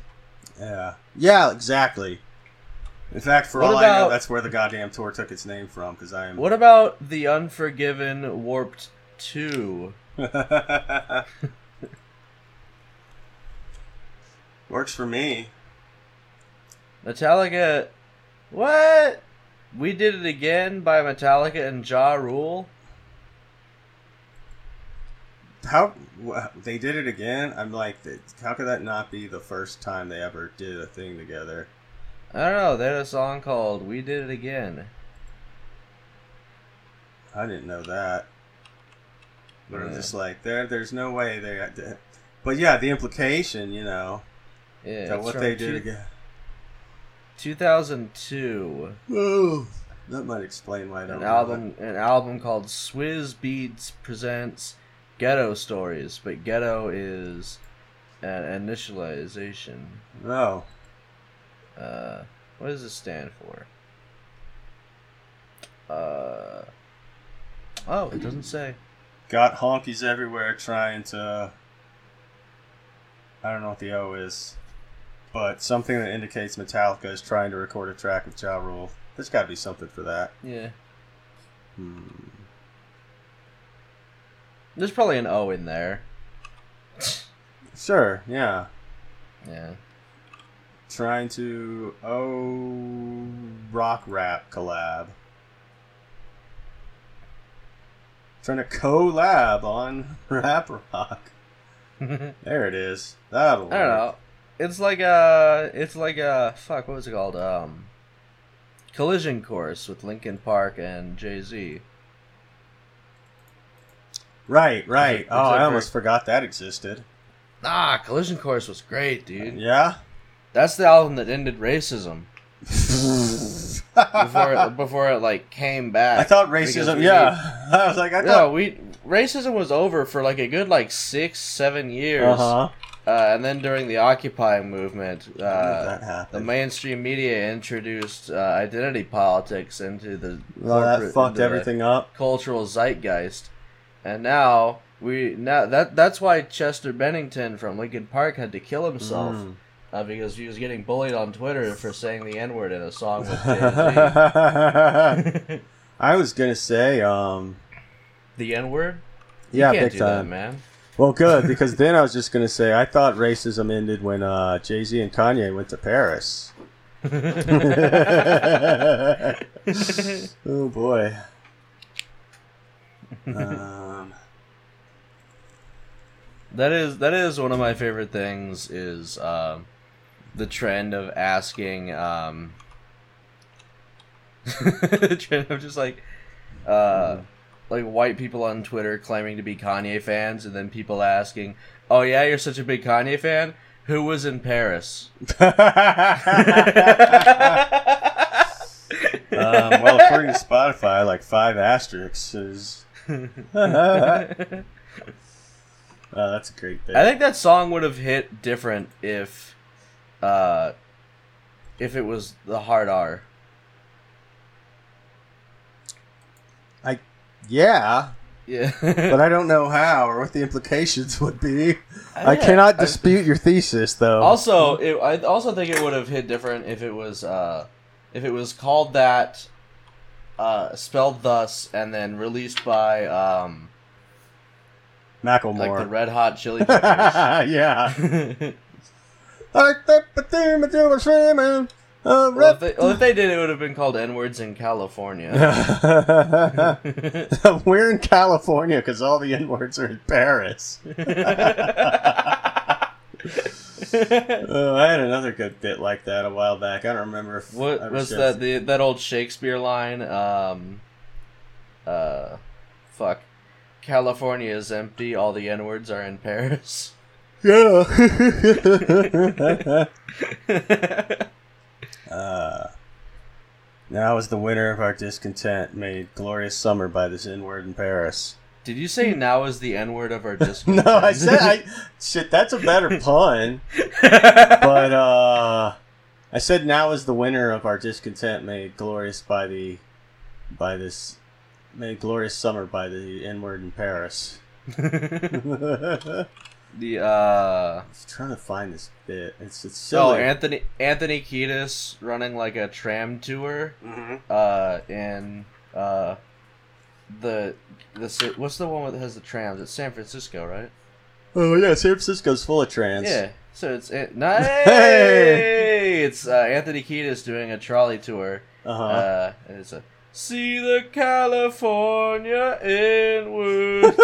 Yeah. Yeah. Exactly. In fact, for
What
all I know, that's where the goddamn tour took its name from. Because I am.
What about the Unforgiven Warped Two? (laughs)
Works for me.
Metallica. What? We did it again by Metallica and Ja Rule.
How they did it again? I'm like, how could that not be the first time they ever did a thing together?
I don't know. They had a song called "We Did It Again."
I didn't know that. But I'm just like, there, there's no way they. But yeah, the implication, you know,
Yeah,
that what they did
two-
again.
2002.
Oh, that might explain why I don't
An album, an album called Swizz Beatz presents Ghetto Stories, but Ghetto is an initialization.
No.
Uh, what does it stand for? Uh, oh, it doesn't say.
Got honkies everywhere trying to. I don't know what the O is, but something that indicates Metallica is trying to record a track with Ja Rule. There's got to be something for that.
Yeah,
Hmm.
there's probably an O in there.
Sure, yeah.
Yeah.
Trying to oh rock rap collab. Trying to collab on (laughs) rap rock. (laughs) There it is. That'll
don't know. It's like a, it's like a fuck. What was it called? Um, Collision Course with Linkin Park and Jay Z.
Right, right.
It-
Oh, I
for-
almost forgot that existed.
Ah, Collision Course was great, dude.
Yeah.
That's the album that ended racism before it, (laughs) before it like came back.
I thought racism. Yeah, (laughs) I was like, I
No,
thought.
we racism was over for like a good like six, seven years,
Uh huh.
Uh, and then during the Occupy movement, uh, the mainstream media introduced uh, identity politics into the
Well, that fucked everything up.
cultural zeitgeist, and now we now that that's why Chester Bennington from Linkin Park had to kill himself.
Mm.
Uh, because he was getting bullied on Twitter for saying the N word in a song with Jay (laughs)
I was gonna say, um,
the N word?
yeah, big
do that,
time.
man.
Well, good because then I was just gonna say I thought racism ended when uh, Jay Z and Kanye went to Paris. (laughs) oh boy. Um,
That is that is one of my favorite things is um, the trend of asking um, (laughs) the trend of just like uh, like white people on Twitter claiming to be Kanye fans and then people asking, "Oh yeah, you're such a big Kanye fan? Who was in Paris?" (laughs) (laughs)
um, well, according to Spotify, like five asterisks is. (laughs) Oh, that's a great bit.
I think that song would have hit different if uh, if it was the hard R.
yeah,
Yeah,
but I don't know how or what the implications would be. I
Yeah,
cannot
I-
dispute your thesis, though.
Also, it, I also think it would have hit different if it was uh, if it was called that, uh, spelled thus, and then released by um, like the
Macklemore.
Red Hot Chili (laughs) Peppers.
yeah. (laughs) Like the theme of the swimming, uh,
well, if they, well, if they did, it would have been called N words in California. (laughs) (laughs)
We're in California because all the N words are in Paris. (laughs) Oh, I had another good bit like that a while back. I don't remember if
what was that? The that old Shakespeare line? Um, uh, fuck. California is empty. All the N words are in Paris.
Yeah. Uh, now is the winner of our discontent made glorious summer by this N word in Paris.
Did you say now is the N word of our disc? (laughs)
No, I said I shit. That's a better (laughs) pun. But uh, I said now is the winner of our discontent made glorious by the by this made glorious summer by the inward in Paris. (laughs)
The uh
was trying to find this bit. It's it's
so.
oh.
Anthony Anthony Kiedis running like a tram tour
Mhm.
uh in uh the the what's the one that has the trams? It's San Francisco, right?
Oh yeah, San Francisco's full of trams.
Yeah. So it's it, (laughs) nice. It's uh, Anthony Kiedis doing a trolley tour.
Uh-huh.
Uh, and it's a see the California inward.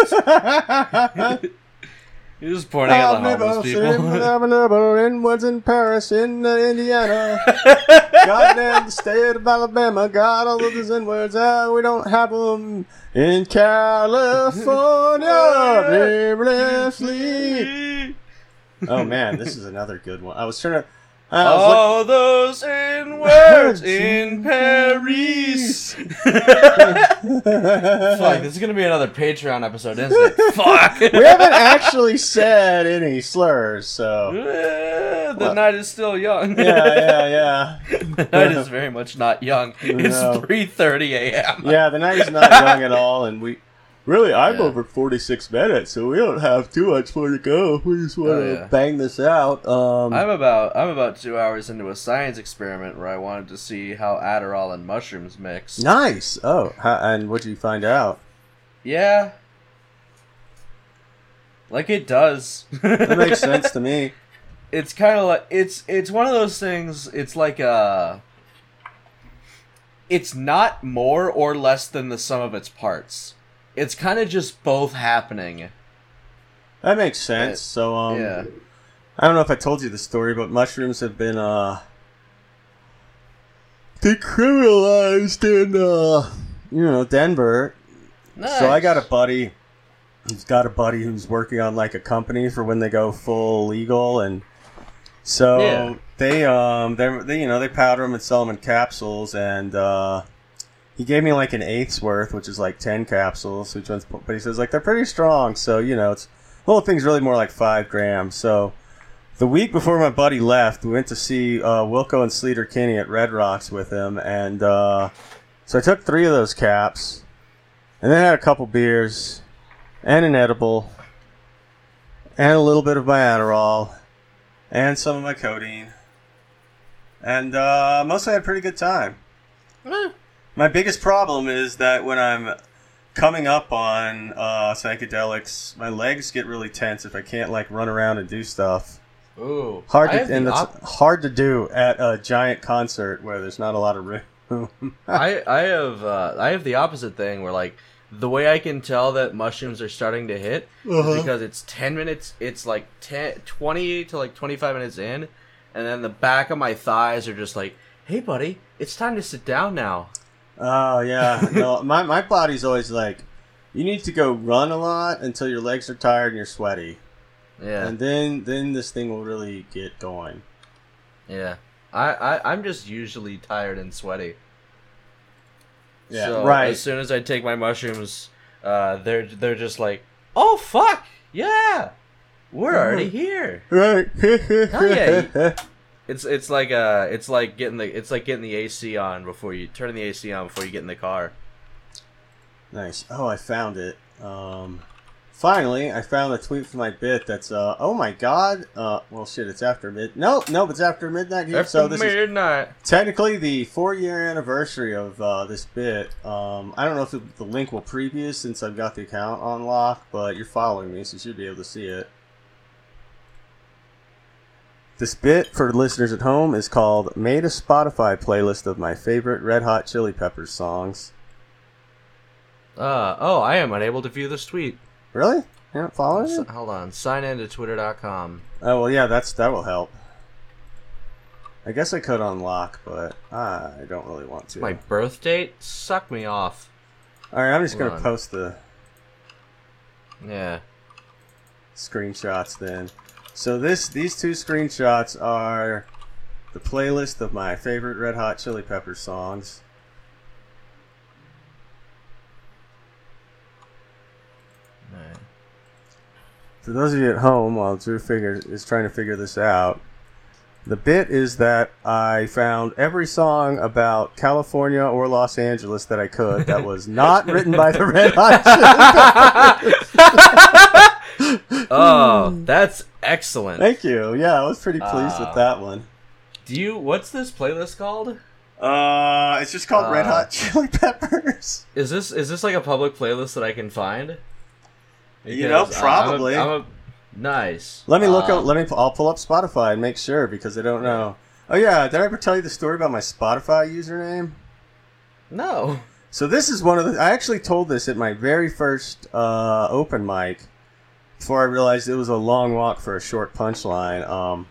(laughs) (laughs) He's just pointing at the homeless people.
never inwards in Paris, in uh, Indiana. (laughs) Goddamn the state of Alabama, got all of these inwards. Uh, we don't have them in California. Bravely. (laughs) oh man, this is another good one. I was trying to. I was look-
All those inwards (laughs) in Paris. (laughs) Fuck, this is gonna be another Patreon episode, isn't it? (laughs) Fuck.
we haven't actually said any slurs, so
Eh, the
Well-
night is still young.
yeah, yeah, yeah.
the night is very much not young. It's
No.
3:30 a.m.
Yeah, the night is not young at all, and we really I'm
Yeah.
over 46 minutes, so we don't have too much more to go. (laughs) We just want
Oh,
to
yeah.
bang this out. Um,
I'm about I'm about two hours into a science experiment where I wanted to see how Adderall and mushrooms mix.
nice. Oh, and what did you find out?
Yeah, like it does.
That makes (laughs) sense to me.
It's kind of like it's it's one of those things. It's like a. It's not more or less than the sum of its parts. It's kind of just both happening.
That makes sense. So, um,
yeah.
I don't know if I told you the story, but mushrooms have been uh decriminalized in uh you know Denver. Nice. So I got a buddy who's got a buddy who's working on like a company for when they go full legal, and so
Yeah.
they um they you know they powder them and sell them in capsules, and uh, he gave me like an eighth's worth, which is like ten capsules, which one's but he says like they're pretty strong, so you know it's the whole thing's really more like five grams, so. The week before my buddy left, we went to see uh, Wilco and Sleater Kinney at Red Rocks with him, and uh, so I took three of those caps, and then had a couple beers, and an edible, and a little bit of my Adderall, and some of my codeine, and uh, mostly had a pretty good time.
Eh.
My biggest problem is that when I'm coming up on uh, psychedelics, my legs get really tense if I can't like run around and do stuff.
Ooh.
Hard to, and it's
op-
hard to do at a giant concert where there's not a lot of room. (laughs)
I I have uh, I have the opposite thing where like the way I can tell that mushrooms are starting to hit
Uh-huh.
is because it's 10 minutes it's like 10 20 to like 25 minutes in and then the back of my thighs are just like hey buddy it's time to sit down now
Oh yeah, (laughs) no, my my body's always like, you need to go run a lot until your legs are tired and you're sweaty,
yeah.
And then then this thing will really get going.
yeah. I, I I'm just usually tired and sweaty.
Yeah,
so
right.
as soon as I take my mushrooms uh they're they're just like oh fuck! Yeah! We're already here!
Right. (laughs)
yeah, (laughs) It's it's like uh it's like getting the it's like getting the AC on before you turning the AC on before you get in the car.
nice. Oh, I found it. Um, finally, I found a tweet from my bit that's uh oh my god. Uh, well shit, it's after mid. No, no, it's after midnight here. so this is
midnight.
technically the four year anniversary of uh, this bit. Um, I don't know if the, the link will preview since I've got the account on lock, but you're following me, so you should be able to see it. This bit for listeners at home is called Made a Spotify playlist of my favorite Red Hot Chili Peppers songs.
Uh oh, I am unable to view this tweet.
Really? You're not following
S-
it?
hold on. Sign in to twitter.com.
Oh well, yeah, that's that will help. I guess I could unlock, but I don't really want to.
My birth date? Suck me off.
All right, I'm just
Hold
gonna post the
Yeah.
screenshots then. So this these two screenshots are the playlist of my favorite Red Hot Chili Peppers songs.
Alright.
For those of you at home, while Drew figure is trying to figure this out, the bit is that I found every song about California or Los Angeles that I could that was not (laughs) written by the Red Hot Chili Peppers. (laughs) (laughs)
Oh, that's excellent.
Thank you. Yeah, I was pretty pleased
Ah.
with that one.
Do you? What's this playlist called?
Uh, it's just called Red
Uh,
Hot Chili Peppers. (laughs)
Is this is this like a public playlist that I can find?
You know,
Because I- I'm a-
probably.
I'm a- nice.
Let me look
Uh,
up. Let me. I'll pull up Spotify and make sure because I don't know. Oh yeah, did I ever tell you the story about my Spotify username?
No.
So this is one of the. I actually told this at my very first uh, open mic before I realized it was a long walk for a short punchline. Um,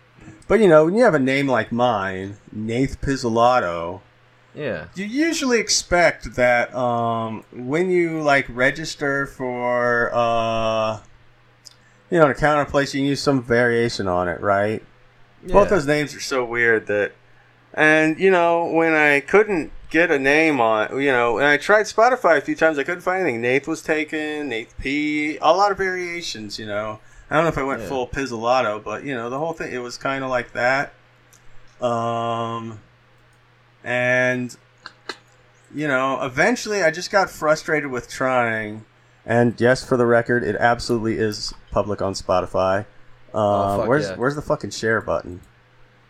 but you know, when you have a name like mine, Nath Pizzolato,
Yeah.
you usually expect that um, when you like register for uh, you know an account or place, you can use some variation on it, right?
yeah.
Both those names are so weird that, and you know, when I couldn't get a name on, you know, and I tried Spotify a few times, I couldn't find anything. Nath was taken, Nath P, a lot of variations, you know. I don't know if I went
Yeah.
full Pizzolato, but you know, the whole thing it was kind of like that. Um, and you know, eventually, I just got frustrated with trying. And yes, for the record, it absolutely is public on Spotify. Um,
Oh,
where's
yeah.
where's the fucking share button?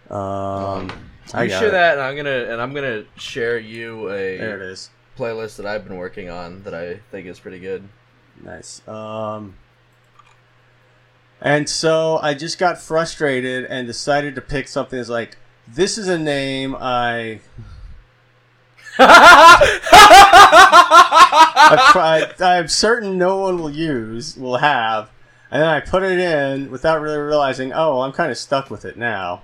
Um, I
you share
it.
that, and I'm gonna and I'm gonna share you a
There it is.
playlist that I've been working on that I think is pretty good.
Nice. Um, and so I just got frustrated and decided to pick something that's like, this is a name I (laughs) I'm certain no one will use, will have, and then I put it in without really realizing, oh, I'm kind of stuck with it now.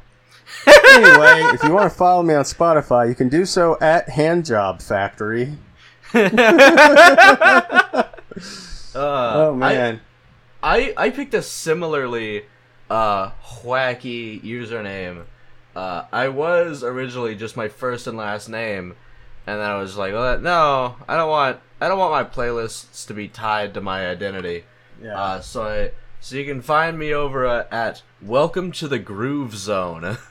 Anyway, if you want to follow me on Spotify, you can do so at Handjob Factory. (laughs)
Uh,
oh man,
I I picked a similarly uh, wacky username. Uh, I was originally just my first and last name, and then I was like, well, no, I don't want I don't want my playlists to be tied to my identity.
yeah.
Uh, so I so you can find me over uh, at Welcome to the Groove Zone. (laughs)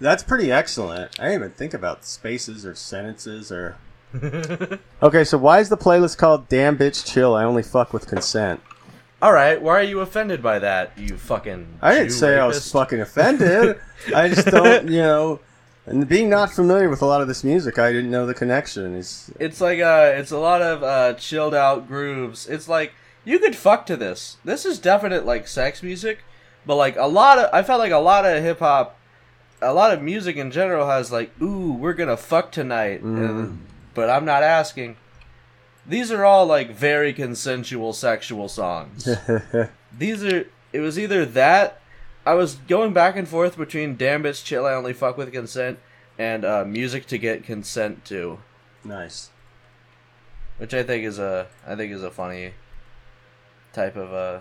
That's pretty excellent. I didn't even think about spaces or sentences or. (laughs) Okay, so why is the playlist called "Damn Bitch Chill"? I only fuck with consent.
All right, why are you offended by that? You fucking.
I didn't
Jew
say I was fucking offended. I just (laughs) don't, you know, and being not familiar with a lot of this music, I didn't know the connection. Is
It's like uh, it's a lot of uh, chilled out grooves. It's like you could fuck to this. This is definite like sex music, but like a lot of I felt like a lot of hip hop, a lot of music in general has like, ooh, we're gonna fuck tonight, and, but I'm not asking. These are all like very consensual sexual songs. (laughs) These are. It was either that. I was going back and forth between "Damn Bitch Chill," I only fuck with consent, and uh, music to get consent to
nice.
which I think is a I think is a funny type of uh.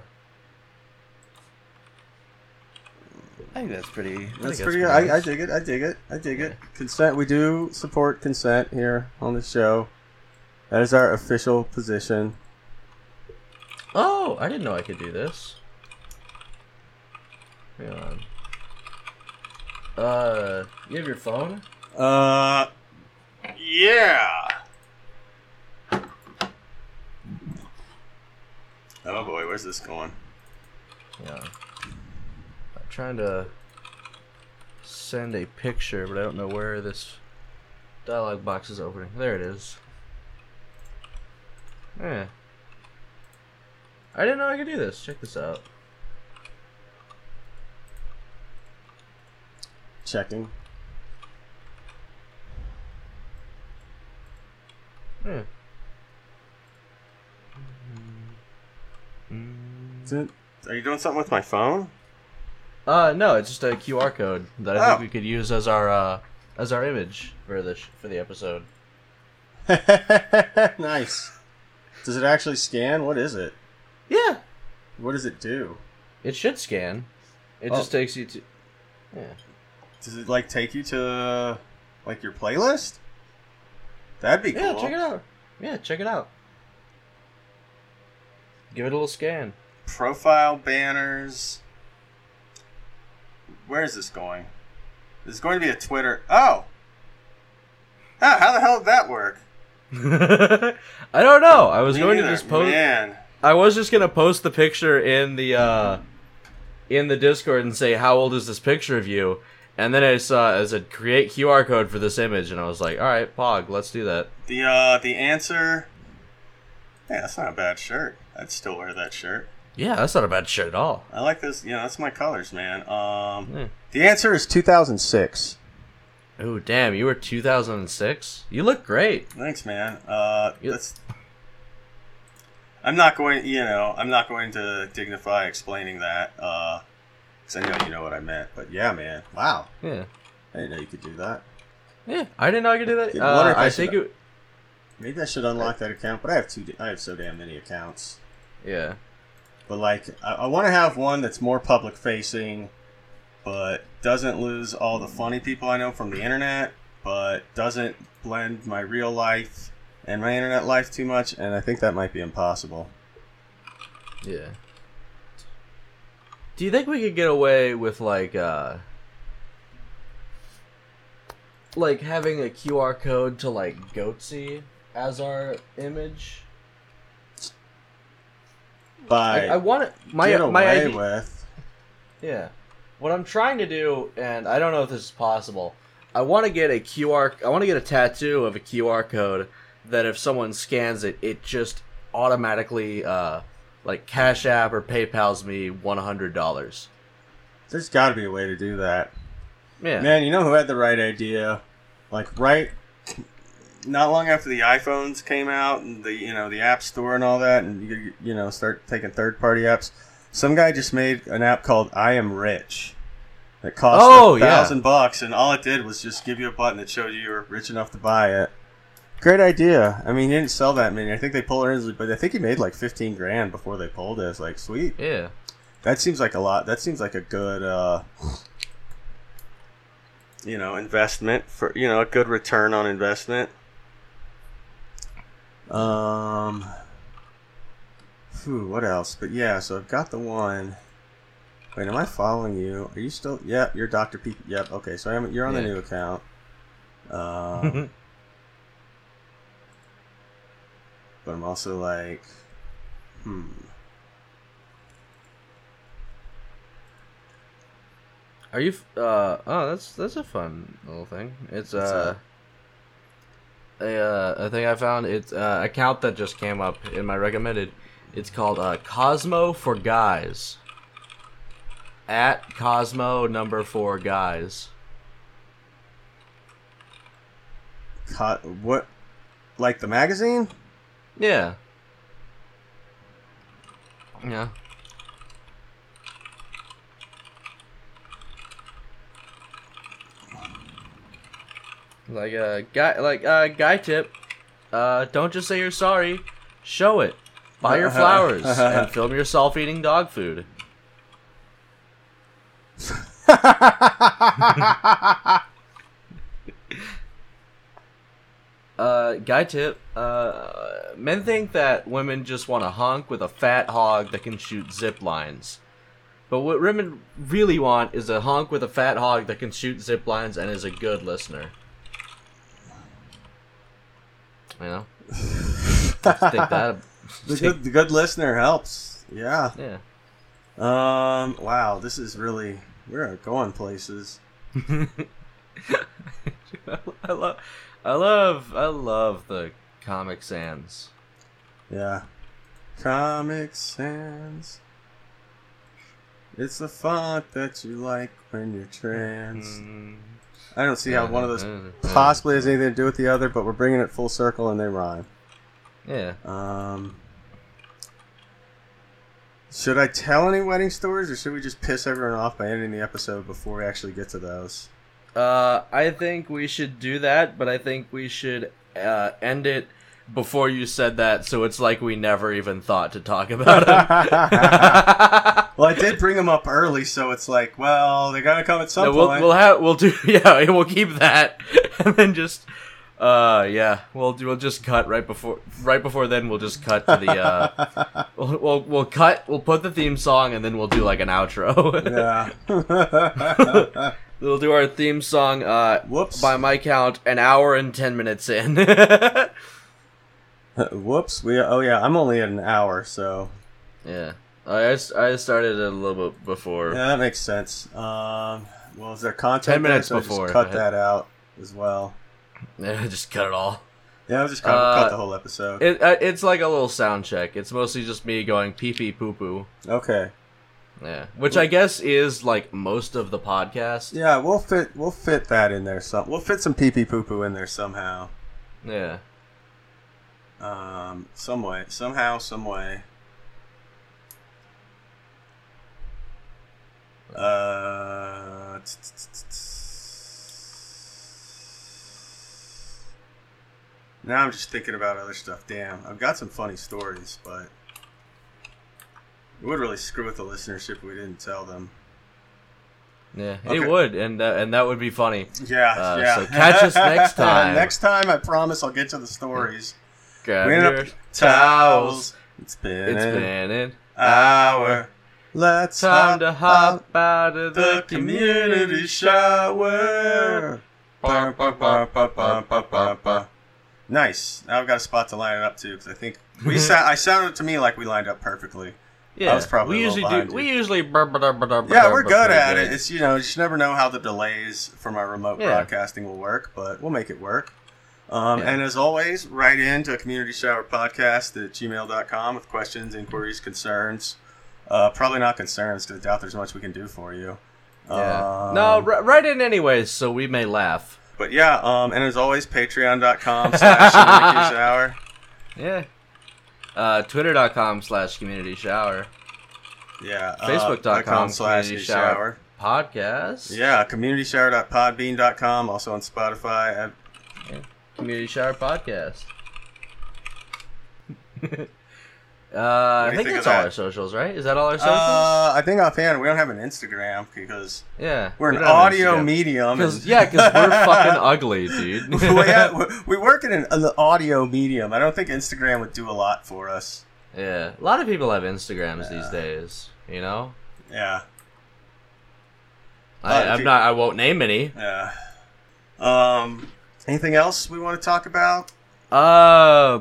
I think that's pretty. Think
That's pretty good. I, I dig it. I dig it. I dig it. Consent. We do support consent here on the show. That is our official position.
Oh, I didn't know I could do this. Hang on. Uh, you have your phone?
Uh, yeah. Oh boy, where's this going?
Yeah. I'm trying to send a picture, but I don't know where this dialog box is opening. There it is. Yeah. I didn't know I could do this. Check this out.
Checking.
Yeah.
Is it- Are you doing something with my phone?
Uh, no, it's just a QR code that I
Oh.
think we could use as our uh, as our image for the sh- for the episode. (laughs)
nice. Does it actually scan? What is it?
Yeah,
What does it do?
it should scan. It
Oh.
just takes you to. Yeah.
Does it like take you to like your playlist? That'd be cool.
Yeah, check it out. Yeah, check it out. Give it a little scan.
Profile banners. Where is this going? This is going to be a Twitter. Oh. How, how the hell did that work? (laughs)
I don't know. I was
Me
going
neither.
to just post.
Man.
I was just gonna post the picture in the uh, in the Discord and say how old is this picture of you, and then I saw as a create QR code for this image, and I was like, all right, Pog, let's do that.
The uh the answer. Yeah, that's not a bad shirt. I'd still wear that shirt.
Yeah, that's not a bad shirt at all.
I like this. You know, that's my colors, man. Um,
Yeah.
the answer is 2006.
Oh damn, you were 2006. You look great.
Thanks, man. Uh,
You-
that's. I'm not going. You know, I'm not going to dignify explaining that. Uh, because I know you know what I meant. But yeah, man. Wow.
Yeah,
I didn't know you could do that.
yeah. I didn't know I could do that.
Yeah, I wonder
Uh,
I
I
should-
think it.
Maybe I should unlock that account. But I have two. I have so damn many accounts.
Yeah.
But like, I, I want to have one that's more public facing, but doesn't lose all the funny people I know from the internet, but doesn't blend my real life and my internet life too much. And I think that might be impossible.
Yeah. Do you think we could get away with like uh like having a QR code to like Goatse as our image?
By
I, I want it. My
get
my
away
idea.
with.
Yeah. What I'm trying to do, and I don't know if this is possible. I want to get a QR. I want to get a tattoo of a QR code that if someone scans it, it just automatically uh like Cash App or PayPal's me one hundred dollars.
There's got to be a way to do that.
Yeah.
Man, you know who had the right idea? Like right not long after the iPhones came out and the you know the App Store and all that, and you you know start taking third party apps. Some guy just made an app called I Am Rich. That cost
Oh,
a
yeah.
thousand bucks, and all it did was just give you a button that showed you you were rich enough to buy it. Great idea. I mean, he didn't sell that many. I think they pulled it in, but I think he made like fifteen grand before they pulled it. It's like sweet.
Yeah.
That seems like a lot. That seems like a good, uh, you know, investment for you know a good return on investment. Um, phew, what else? But yeah, so I've got the one. Wait, am I following you? Are you still? Yep, you're Doctor P. Yep. Okay, so I'm, you're on the new account. Um, (laughs) but I'm also like, hmm.
Are you? Uh, oh, that's that's a fun little thing. It's
What's
uh, a uh, a thing I found. It's uh, account that just came up in my recommended. It's called uh, Cosmo for Guys. At Cosmo number four guys.
Co- what? Like the magazine?
Yeah. Yeah. Like a uh, guy, like uh, guy tip. Uh, don't just say you're sorry. Show it. Buy your (laughs) flowers and (laughs) film yourself eating dog food. (laughs) Uh, guy tip. Uh, men think that women just want a hunk with a fat hog that can shoot zip lines. But what women really want is a hunk with a fat hog that can shoot zip lines and is a good listener. You know? (laughs)
The good, the good listener helps. Yeah.
Yeah.
Um. Wow. This is really we're going places. (laughs)
I love, I love, I love the Comic Sans.
Yeah. Comic Sans. It's the font that you like when you're trans.
Mm.
I don't see how one of those possibly has anything to do with the other, but we're bringing it full circle and they rhyme.
Yeah.
Um. Should I tell any wedding stories, or should we just piss everyone off by ending the episode before we actually get to those?
Uh, I think we should do that, but I think we should uh, end it before you said that, so it's like we never even thought to talk about it. (laughs) (laughs)
Well, I did bring them up early, so it's like, well, they're gonna come at some
No, we'll
point.
we'll have we'll do (laughs) yeah we'll keep that (laughs) and then just uh yeah we'll do we'll just cut right before right before then we'll just cut to the uh (laughs) we'll, we'll we'll cut we'll put the theme song and then we'll do like an outro
yeah.
we'll do our theme song uh
Whoops.
by my count an hour and 10 minutes in
Whoops. We. Oh yeah. I'm only at an hour, so
yeah I, I started a little bit before
yeah, that makes sense. Um. Well, is there content?
10 minutes
there? So
before.
Cut that out as well.
yeah (laughs) just cut it all
Yeah, I'll just cut,
Uh,
cut the whole episode.
it, it's like a little sound check it's mostly just me going pee pee poo poo
okay.
Yeah, which I guess is like most of the podcast.
Yeah, we'll fit. We'll fit that in there. Some. We'll fit some pee pee poo poo in there somehow.
Yeah.
Um. Some way. Somehow. Some way. Uh. Now I'm just thinking about other stuff. Damn, I've got some funny stories, but it would really screw with the listenership if we didn't tell them.
Yeah,
Okay.
it would, and uh, and that would be funny.
Yeah,
Uh,
yeah.
so catch us next time.
next time, I promise I'll get to the stories.
Grab
We end
your
up towels. It's been
It's been an
hour. Let's
time to
hop
hop out of
the community shower. Ba, ba, ba. Nice. Now I've got a spot to line it up to because I think (laughs) we sa- I sounded to me like we lined up perfectly.
Yeah,
was probably
we
a
usually do.
you.
We usually.
Yeah, we're
brr,
good at
brr.
it. It's you know, you just never know how the delays from our remote
Yeah.
broadcasting will work, but we'll make it work. Um,
Yeah.
And as always, write in to community shower podcast at gmail.com with questions, inquiries, concerns. Uh, probably not concerns because I doubt there's much we can do for you.
Yeah.
Um,
no, r- write in anyways, so we may laugh.
But yeah, um, and as always, patreon.com (laughs) slash community shower.
Yeah. Uh, Twitter.com slash community shower.
Yeah. uh,
Facebook.com
.com slash
community
shower.
Podcast.
Yeah, community communityshower.podbean.com, also on Spotify. Uh,
Community Shower Podcast. (laughs) uh, I think
think
that's all
that?
our socials, right? Is that all our socials?
Uh, I think offhand, we don't have an Instagram because
yeah.
we're
we
an audio medium.
Cause,
and-
yeah, because we're (laughs) fucking ugly, dude. (laughs)
well, yeah, (laughs) we- we work in an, an audio medium. I don't think Instagram would do a lot for us.
yeah. A lot of people have Instagrams
Yeah.
these days, you know?
Yeah,
I,
Uh,
I'm
do-
not, I won't name any.
yeah. Um, anything else we want to talk about?
Uh,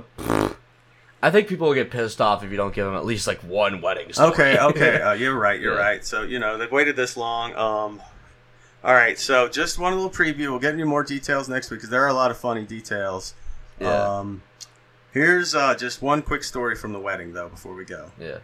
I think people will get pissed off if you don't give them at least like one wedding story.
Okay, (laughs) okay. Uh, you're right. You're
Yeah.
right. So you know they've waited this long. Um, all right. So just one little preview. We'll get into more details next week because there are a lot of funny details.
Yeah.
Um, here's uh, just one quick story from the wedding though before we go.
yeah.